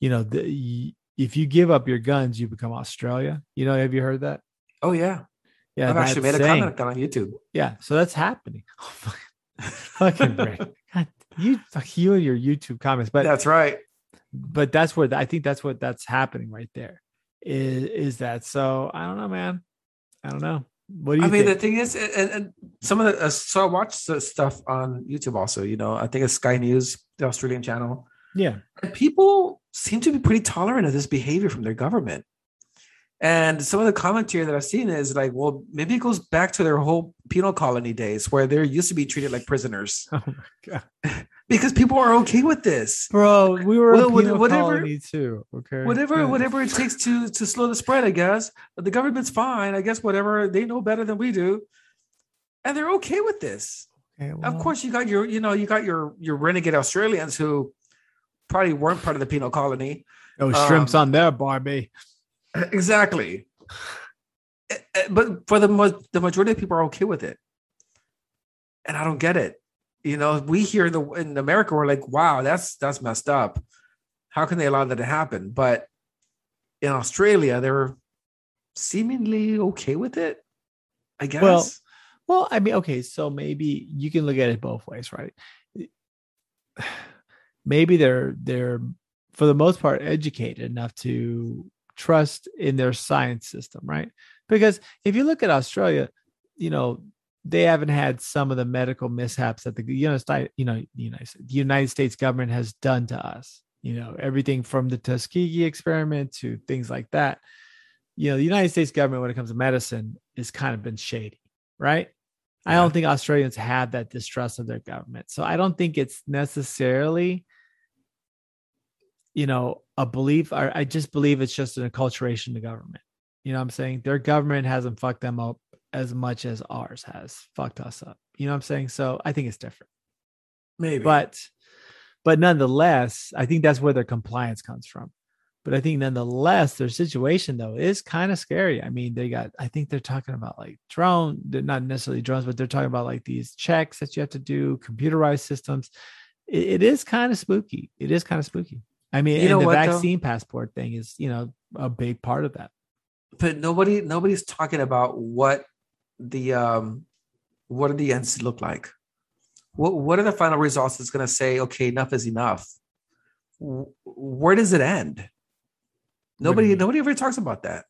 You know, the, if you give up your guns, you become Australia. You know, have you heard that? oh yeah, Yeah, I've actually made a saying- comment on YouTube. Yeah, so that's happening. Oh fucking Rick. God, you, fuck you and your YouTube comments, but That's right. but that's where I think that's what that's happening right there. Is is that so? I don't know, man. I don't know. What do you I mean, think? the thing is, and, and some of the uh, so I watched the stuff on YouTube also. You know, I think it's Sky News, the Australian channel, yeah, and people seem to be pretty tolerant of this behavior from their government. And some of the commentary that I've seen is like, well, maybe it goes back to their whole penal colony days where they used to be treated like prisoners oh my god, because people are okay with this. bro, we were Well, penal whatever- colony too. Okay, Whatever, Yeah. whatever it takes to to slow the spread, I guess. But the government's fine. I guess whatever they know better than we do, and they're okay with this. Okay, Of course, you got your, you know, you got your your renegade Australians who probably weren't part of the penal colony. Oh, shrimps um, on there, Barbie. Exactly. Eh, eh, But for the the majority of people are okay with it, and I don't get it. You know, we here in the in America, we're like, wow, that's that's messed up. How can they allow that to happen? But in Australia, they're seemingly okay with it. I guess. Well, Well, I mean, okay, so maybe you can look at it both ways, right? Maybe they're they're for the most part educated enough to trust in their science system, right? Because if you look at Australia, you know, they haven't had some of the medical mishaps that the United States, you know, United, the United States government has done to us. You know, everything from the Tuskegee experiment to things like that. You know, the United States government, when it comes to medicine, has kind of been shady, right? I don't think Australians have that distrust of their government. So I don't think it's necessarily, you know, a belief. Or I just believe it's just an acculturation to government. You know what I'm saying? Their government hasn't fucked them up as much as ours has fucked us up. You know what I'm saying? So I think it's different. maybe. But but nonetheless, I think that's where their compliance comes from. But I think nonetheless, their situation though is kind of scary. I mean, they got, I think they're talking about like drone, they're not necessarily drones, but they're talking about like these checks that you have to do, computerized systems. It, it is kind of spooky. It is kind of spooky. I mean, You know the what, though? vaccine passport thing is, you know, a big part of that. but nobody nobody's talking about what the um what do the ends look like what what are the final results that's going to say okay enough is enough where does it end nobody nobody ever talks about that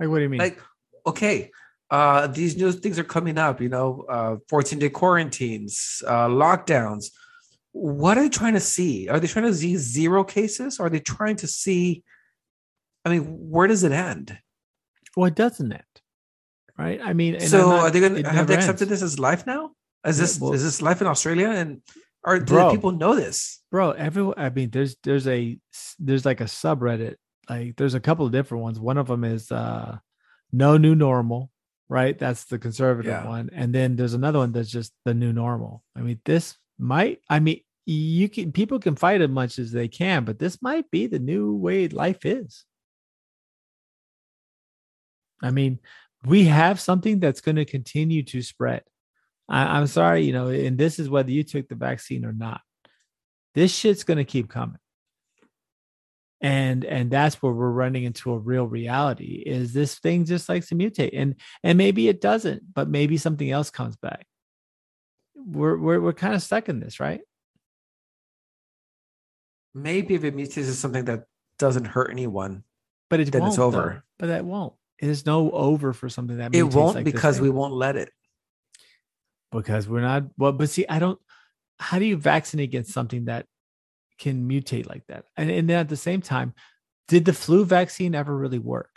Like, what do you mean? like okay uh these new things are coming up you know uh 14 day quarantines uh lockdowns what are they trying to see are they trying to see zero cases are they trying to see I mean, where does it end? Well, it doesn't end, right? I mean, so not- are they going to have they accepted ends. this as life now? Is Yeah, this well- is this life in Australia? And are Bro. people know this? bro everyone i mean there's there's a there's like a subreddit like there's a couple of different ones one of them is uh no new normal right that's the conservative Yeah. one and then there's another one that's just the new normal i mean this might i mean you can people can fight as much as they can but this might be the new way life is. I mean we have something that's going to continue to spread. I, i'm sorry you know and this is whether you took the vaccine or not. This shit's going to keep coming. And and that's where we're running into a real reality is this thing just likes to mutate. And and maybe it doesn't but maybe something else comes back. We're we're, we're kind of stuck in this right Maybe if it mutates to something that doesn't hurt anyone, but it Then won't it's though. over. but that won't there's no over for something that it won't like because we won't let it. because we're not well but see i don't how do you vaccinate against something that can mutate like that and, and then at the same time did the flu vaccine ever really work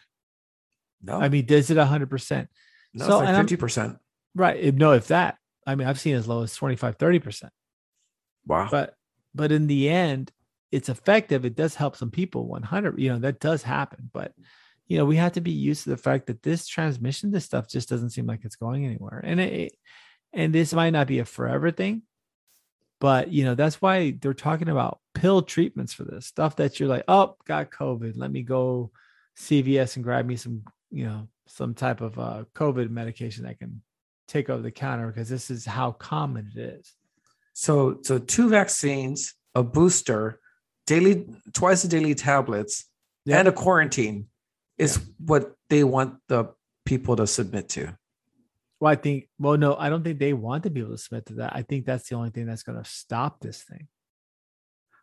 No, i mean does it 100% no, so, it's like fifty percent. right if, no if that i mean i've seen as low as 25 30% Wow. but but in the end it's effective it does help some people 100 you know that does happen but you know we have to be used to the fact that this transmission this stuff just doesn't seem like it's going anywhere and it and this might not be a forever thing but you know that's why they're talking about pill treatments for this stuff that you're like oh got covid let me go cvs and grab me some you know some type of uh covid medication that can take over the counter because this is how common it is. So so two vaccines, a booster, daily twice a daily tablets, and a quarantine is what they want the people to submit to. Well, I think, well, no, I don't think they want to be able to submit to that. I think that's the only thing that's going to stop this thing.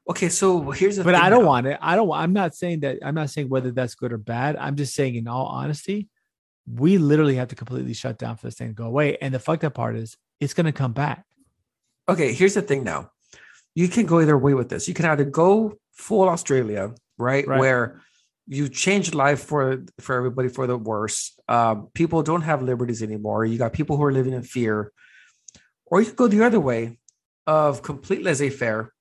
Okay, so here's the But I don't now. want it. I don't, I'm not saying that, I'm not saying whether that's good or bad. I'm just saying, in all honesty, we literally have to completely shut down for this thing to go away. And the fucked up part is it's going to come back. Okay, here's the thing now. You can go either way with this. You can either go full Australia, right? Right. Where you change life for for everybody for the worse. Um, people don't have liberties anymore. You got people who are living in fear. Or you could go the other way of complete laissez-faire.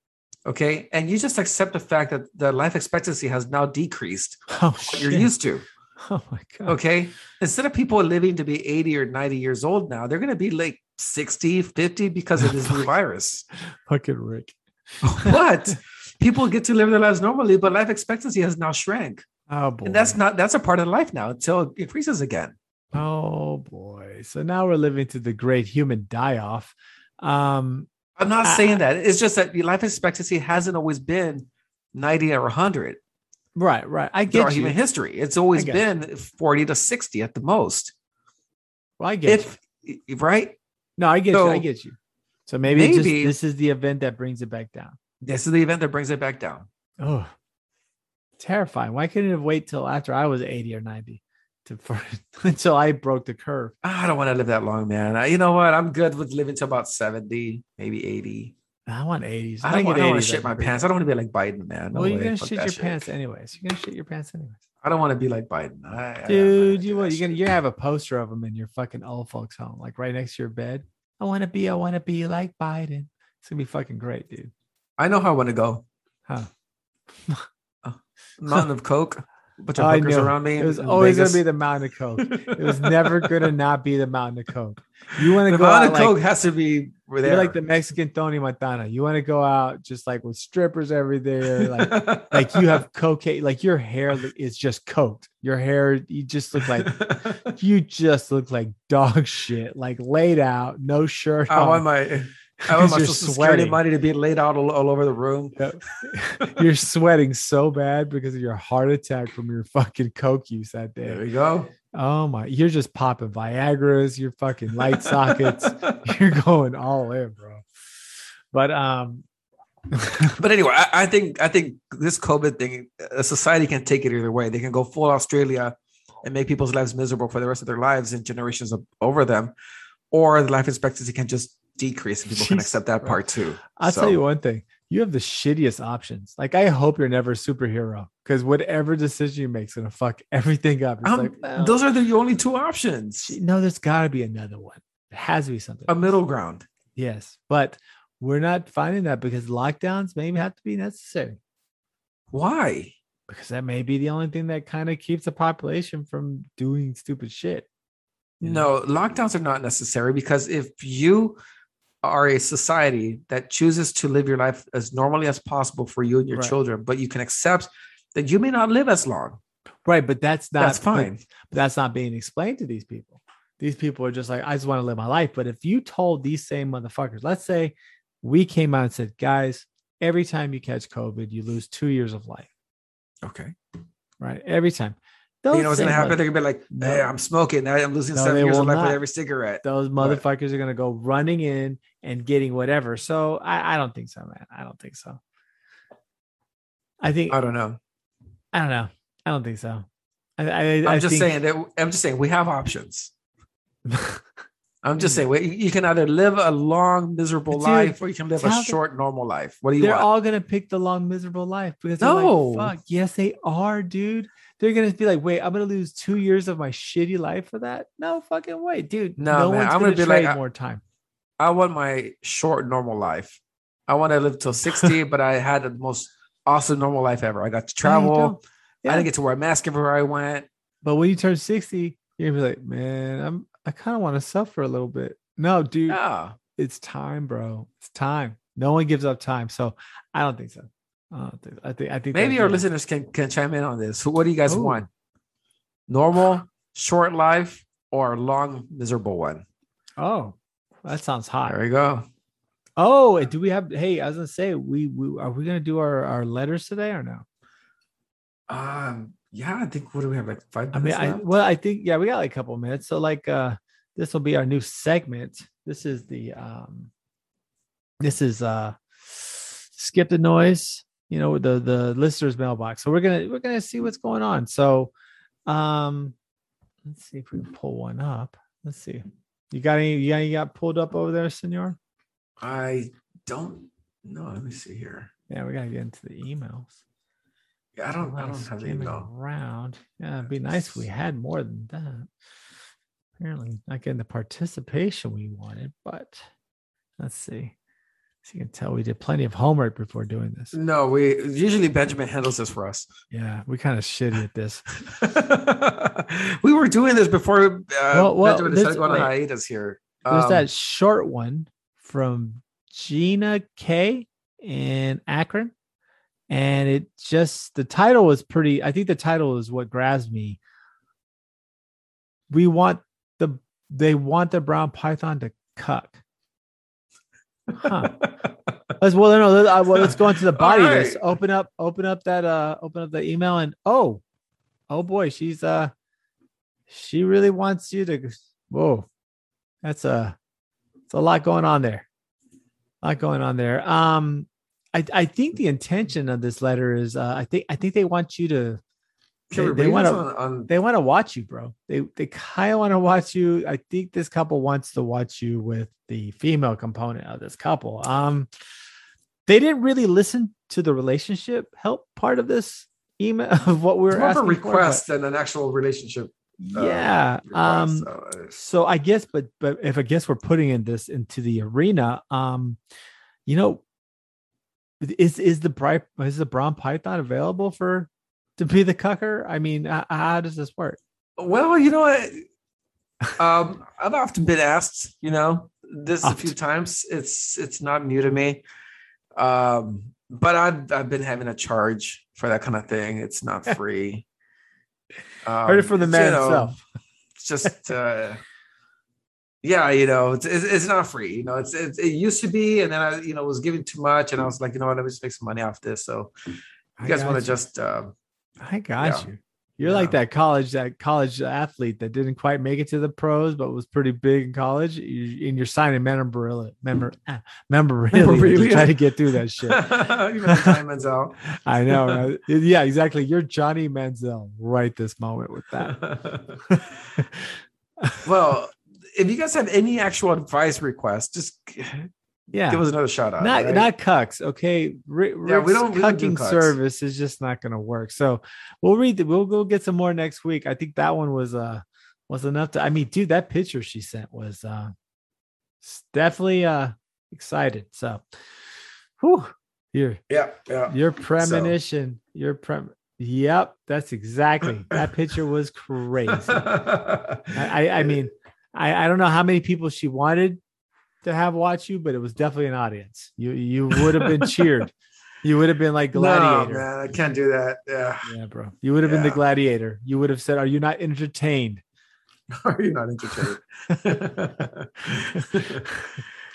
Okay. And you just accept the fact that the life expectancy has now decreased. Oh. You're used to. Oh, my God. Okay. Instead of people living to be 80 or 90 years old now, they're going to be like 60, 50 because of this new virus. Fucking Rick. But people get to live their lives normally, but life expectancy has now shrank. Oh, boy. And that's not, that's a part of life now until it increases again. oh, boy. So now we're living to the great human die off. Um, I'm not I- saying that. It's just that life expectancy hasn't always been 90 or 100 right, right. I throughout get you. human history. It's always been 40 to 60 at the most. Well, I get you. Right? No, I get you. I get you. So maybe, it just, this is the event that brings it back down. This is the event that brings it back down. Oh, terrifying. Why couldn't it have wait till after I was 80 or 90 to for, until I broke the curve? Ah, I don't want to live that long, man. I- You know what? I'm good with living to about 70, maybe 80. I want 80s. I don't, want, I don't want to shit my pants. I don't want to be like Biden, man. No well, you're way. gonna Fuck shit your shit. pants anyways. You're gonna shit your pants anyways, I don't want to be like Biden. I, dude. You what? You're gonna you have a poster of him in your fucking old folks' home, like right next to your bed. I want to be. I want to be like Biden. It's gonna be fucking great, dude. I know how I want to go. Huh? Uh, Mountain of Coke. Bunch of hookers around me. It was always Vegas. gonna be the Mountain of Coke. It was never gonna not be the Mountain of Coke. You want to go Mountain out of like, Coke has to be there. like the Mexican Tony Montana. You want to go out just like with strippers every day, like like you have cocaine, like your hair is just coked. Your hair, you just look like you just look like dog shit, like laid out, no shirt want on. my I want my You're social security sweating. money to be laid out all, all over the room. You're sweating so bad because of your heart attack from your fucking coke use that day. There we go. Oh my, you're just popping Viagra's, your fucking light sockets. You're going all in, bro. But um, But anyway, I, I think I think this COVID thing, a society can take it either way. They can go full Australia and make people's lives miserable for the rest of their lives and generations of, over them, or the life expectancy can just decrease and people can accept that part too. I'll So, tell you one thing. you have the shittiest options. Like I hope you're never a superhero because whatever decision you make is gonna fuck everything up. It's Um, like those are the only two options. no, there's gotta be another one. There has to be something. A middle ground. yes, but we're not finding that because lockdowns maybe have to be necessary Why? because that may be the only thing that kind of keeps the population from doing stupid shit. No, lockdowns are not necessary because if you are a society that chooses to live your life as normally as possible for you and your Right. children, but you can accept that you may not live as long, Right, but that's not that's fine. But that's not being explained to these people. These people are just like, I just want to live my life. But if you told these same motherfuckers, let's say we came out and said, guys, every time you catch COVID, you lose two years of life, Okay. right? Every time. You know what's gonna happen? They're gonna be like, hey, I'm smoking. I'm losing No, seven years of life with every cigarette. those motherfuckers are gonna go running in and getting whatever. So I, I don't think so, man. I don't think so. I think I don't know. I don't know. I don't think so. I, I, I'm I just think- saying that I'm just saying we have options. I'm just saying you can either live a long, miserable Dude, life or you can live a short, normal life. What do you they're want? all gonna pick the long miserable life because No. like, fuck, yes, they are, dude. They're gonna be like, wait, I'm gonna lose two years of my shitty life for that? No fucking way, dude. No, No, man, one's I'm gonna, gonna be like, I- more time. I want my short, normal life. I want to live till 60, but I had the most awesome normal life ever. I got to There you go. travel. I didn't get to wear a mask everywhere I went. But when you turn 60, you're gonna be like, man, I'm I kind of want to suffer a little bit. No, dude, Yeah. it's time, bro. It's time. No one gives up time. So I don't think so. I think I think I think Maybe our listeners can, can chime in on this. What do you guys Ooh. want? Normal, short life, or long, miserable one? Oh, that sounds hot. There we go. Oh, do we have? Hey, I was gonna say, we, we are we gonna do our our letters today or no? Um, yeah, I think what do we have? Like five I mean, I, well, I think yeah, we got like a couple minutes. So like, uh, this will be our new segment. This is the um, this is uh, skip the noise. You know, the the listeners mailbox. So we're gonna we're gonna see what's going on. So, um, let's see if we can pull one up. Let's see. You got any? You got any got pulled up over there, Senor? I don't know. Let me see here. Yeah, we gotta get into the emails. Yeah, I don't. I don't have the email. around. Yeah, it'd be nice if we had more than that. Apparently, not getting the participation we wanted, but let's see. As you can tell, we did plenty of homework before doing this. No, we usually Benjamin handles this for us. Yeah, we kind of shitty at this. we were doing this before uh, Well, well, Benjamin decided to go on hiatus here. There's Um, that short one from Gina K in Akron. And it just, the title was pretty, I think the title is what grabs me. We want the, they want the brown python to cuck. Huh. Let's, well, no, let, uh, well, let's go into the body. of this. Open up, open up that, uh, open up the email and oh, oh boy, she's, uh, she really wants you to, whoa, that's a, it's a lot going on there. A lot going on there. Um, I, I think the intention of this letter is, uh, I think, I think they want you to, Can they, they want to, on, they want to watch you, bro. They they kind of want to watch you. I think this couple wants to watch you with the female component of this couple. Um, they didn't really listen to the relationship help part of this email of what we it's were more of a asking for, but request than an actual relationship. uh, yeah. request, Um. so, uh, So I guess, but but if I guess we're putting in this into the arena, um, you know, is is the bright is the brown python available for to be the cucker? I mean, how does this work? Well, you know what? um, I've often been asked, you know, this a few times. It's it's not new to me. Um, but I've I've been having a charge for that kind of thing. It's not free. Um, Heard it from the you man know, himself. It's just uh yeah, you know, it's, it's it's not free. You know, it's, it's it used to be, and then I, you know, was giving too much, and I was like, you know what, let me just make some money off this. So you I guys want to just uh, I got Yeah. you. You're like that college that college athlete that didn't quite make it to the pros, but was pretty big in college. You, and you're signing memorabilia, member, ah, memorabilia, Memorabilia. try to get through that shit. diamonds out. I know. right? Yeah, exactly. You're Johnny Manziel right this moment with that. well, if you guys have any actual advice requests, just Yeah. Give us another shout out. not right? not cucks. Okay, Rick, Yeah, we don't- we don't do cucking service is just not going to work. So we'll read. The, we'll go get some more next week. I think that one was uh was enough to. I mean, dude, that picture she sent was uh definitely uh excited. So, whew, your Yeah, yeah. your premonition, your prem. Yep, that's exactly that picture was crazy. I, I, I mean, I, I don't know how many people she wanted to have watch you, but it was definitely an audience. You you would have been cheered. You would have been like gladiator. no, man, I can't do that. Yeah. yeah, bro. You would have been the gladiator. You would have said, "Are you not entertained?" Are you not entertained?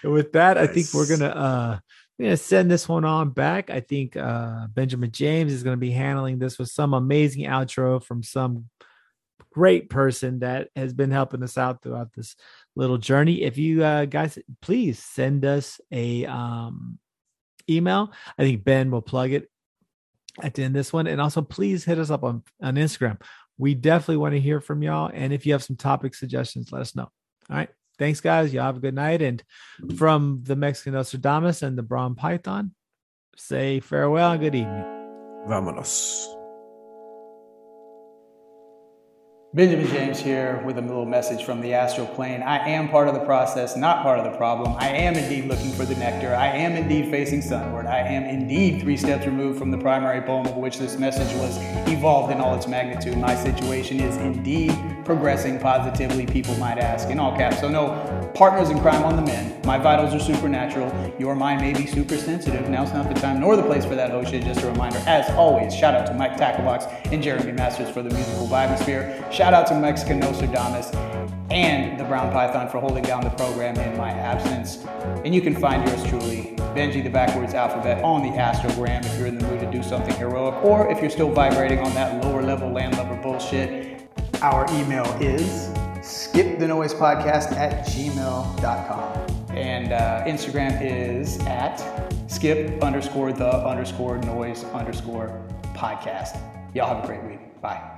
And with that, I think we're gonna uh we're gonna send this one on back. I think uh Benjamin James is gonna be handling this with some amazing outro from some great person that has been helping us out throughout this little journey. If you uh guys please send us a um email. I think Ben will plug it at the end of this one. And also please hit us up on, on Instagram. We definitely want to hear from y'all. And if you have some topic suggestions, let us know. All right. Thanks, guys. Y'all have a good night. And from the Mexican Nostradamus and the Brown Python, say farewell and good evening. Vámonos. Benjamin James here with a little message from the astral plane. I am part of the process, not part of the problem. I am indeed looking for the nectar. I am indeed facing sunward. I am indeed three steps removed from the primary poem of which this message was evolved in all its magnitude. My situation is indeed progressing positively, people might ask, in all caps. So, no partners in crime on the men. My vitals are supernatural. Your mind may be super sensitive. Now's not the time nor the place for that shit. Just a reminder, as always, shout out to Mike Tacklebox and Jeremy Masters for the musical Vibosphere. Shout out to Mexican Nostradamus and the Brown Python for holding down the program in my absence. And you can find yours truly, Benji the Backwards Alphabet, on the Astrogram if you're in the mood to do something heroic, or if you're still vibrating on that lower level landlubber bullshit. Our email is skipthenoisepodcast at gmail.com. And uh, Instagram is at skip underscore the underscore noise underscore podcast. Y'all have a great week. Bye.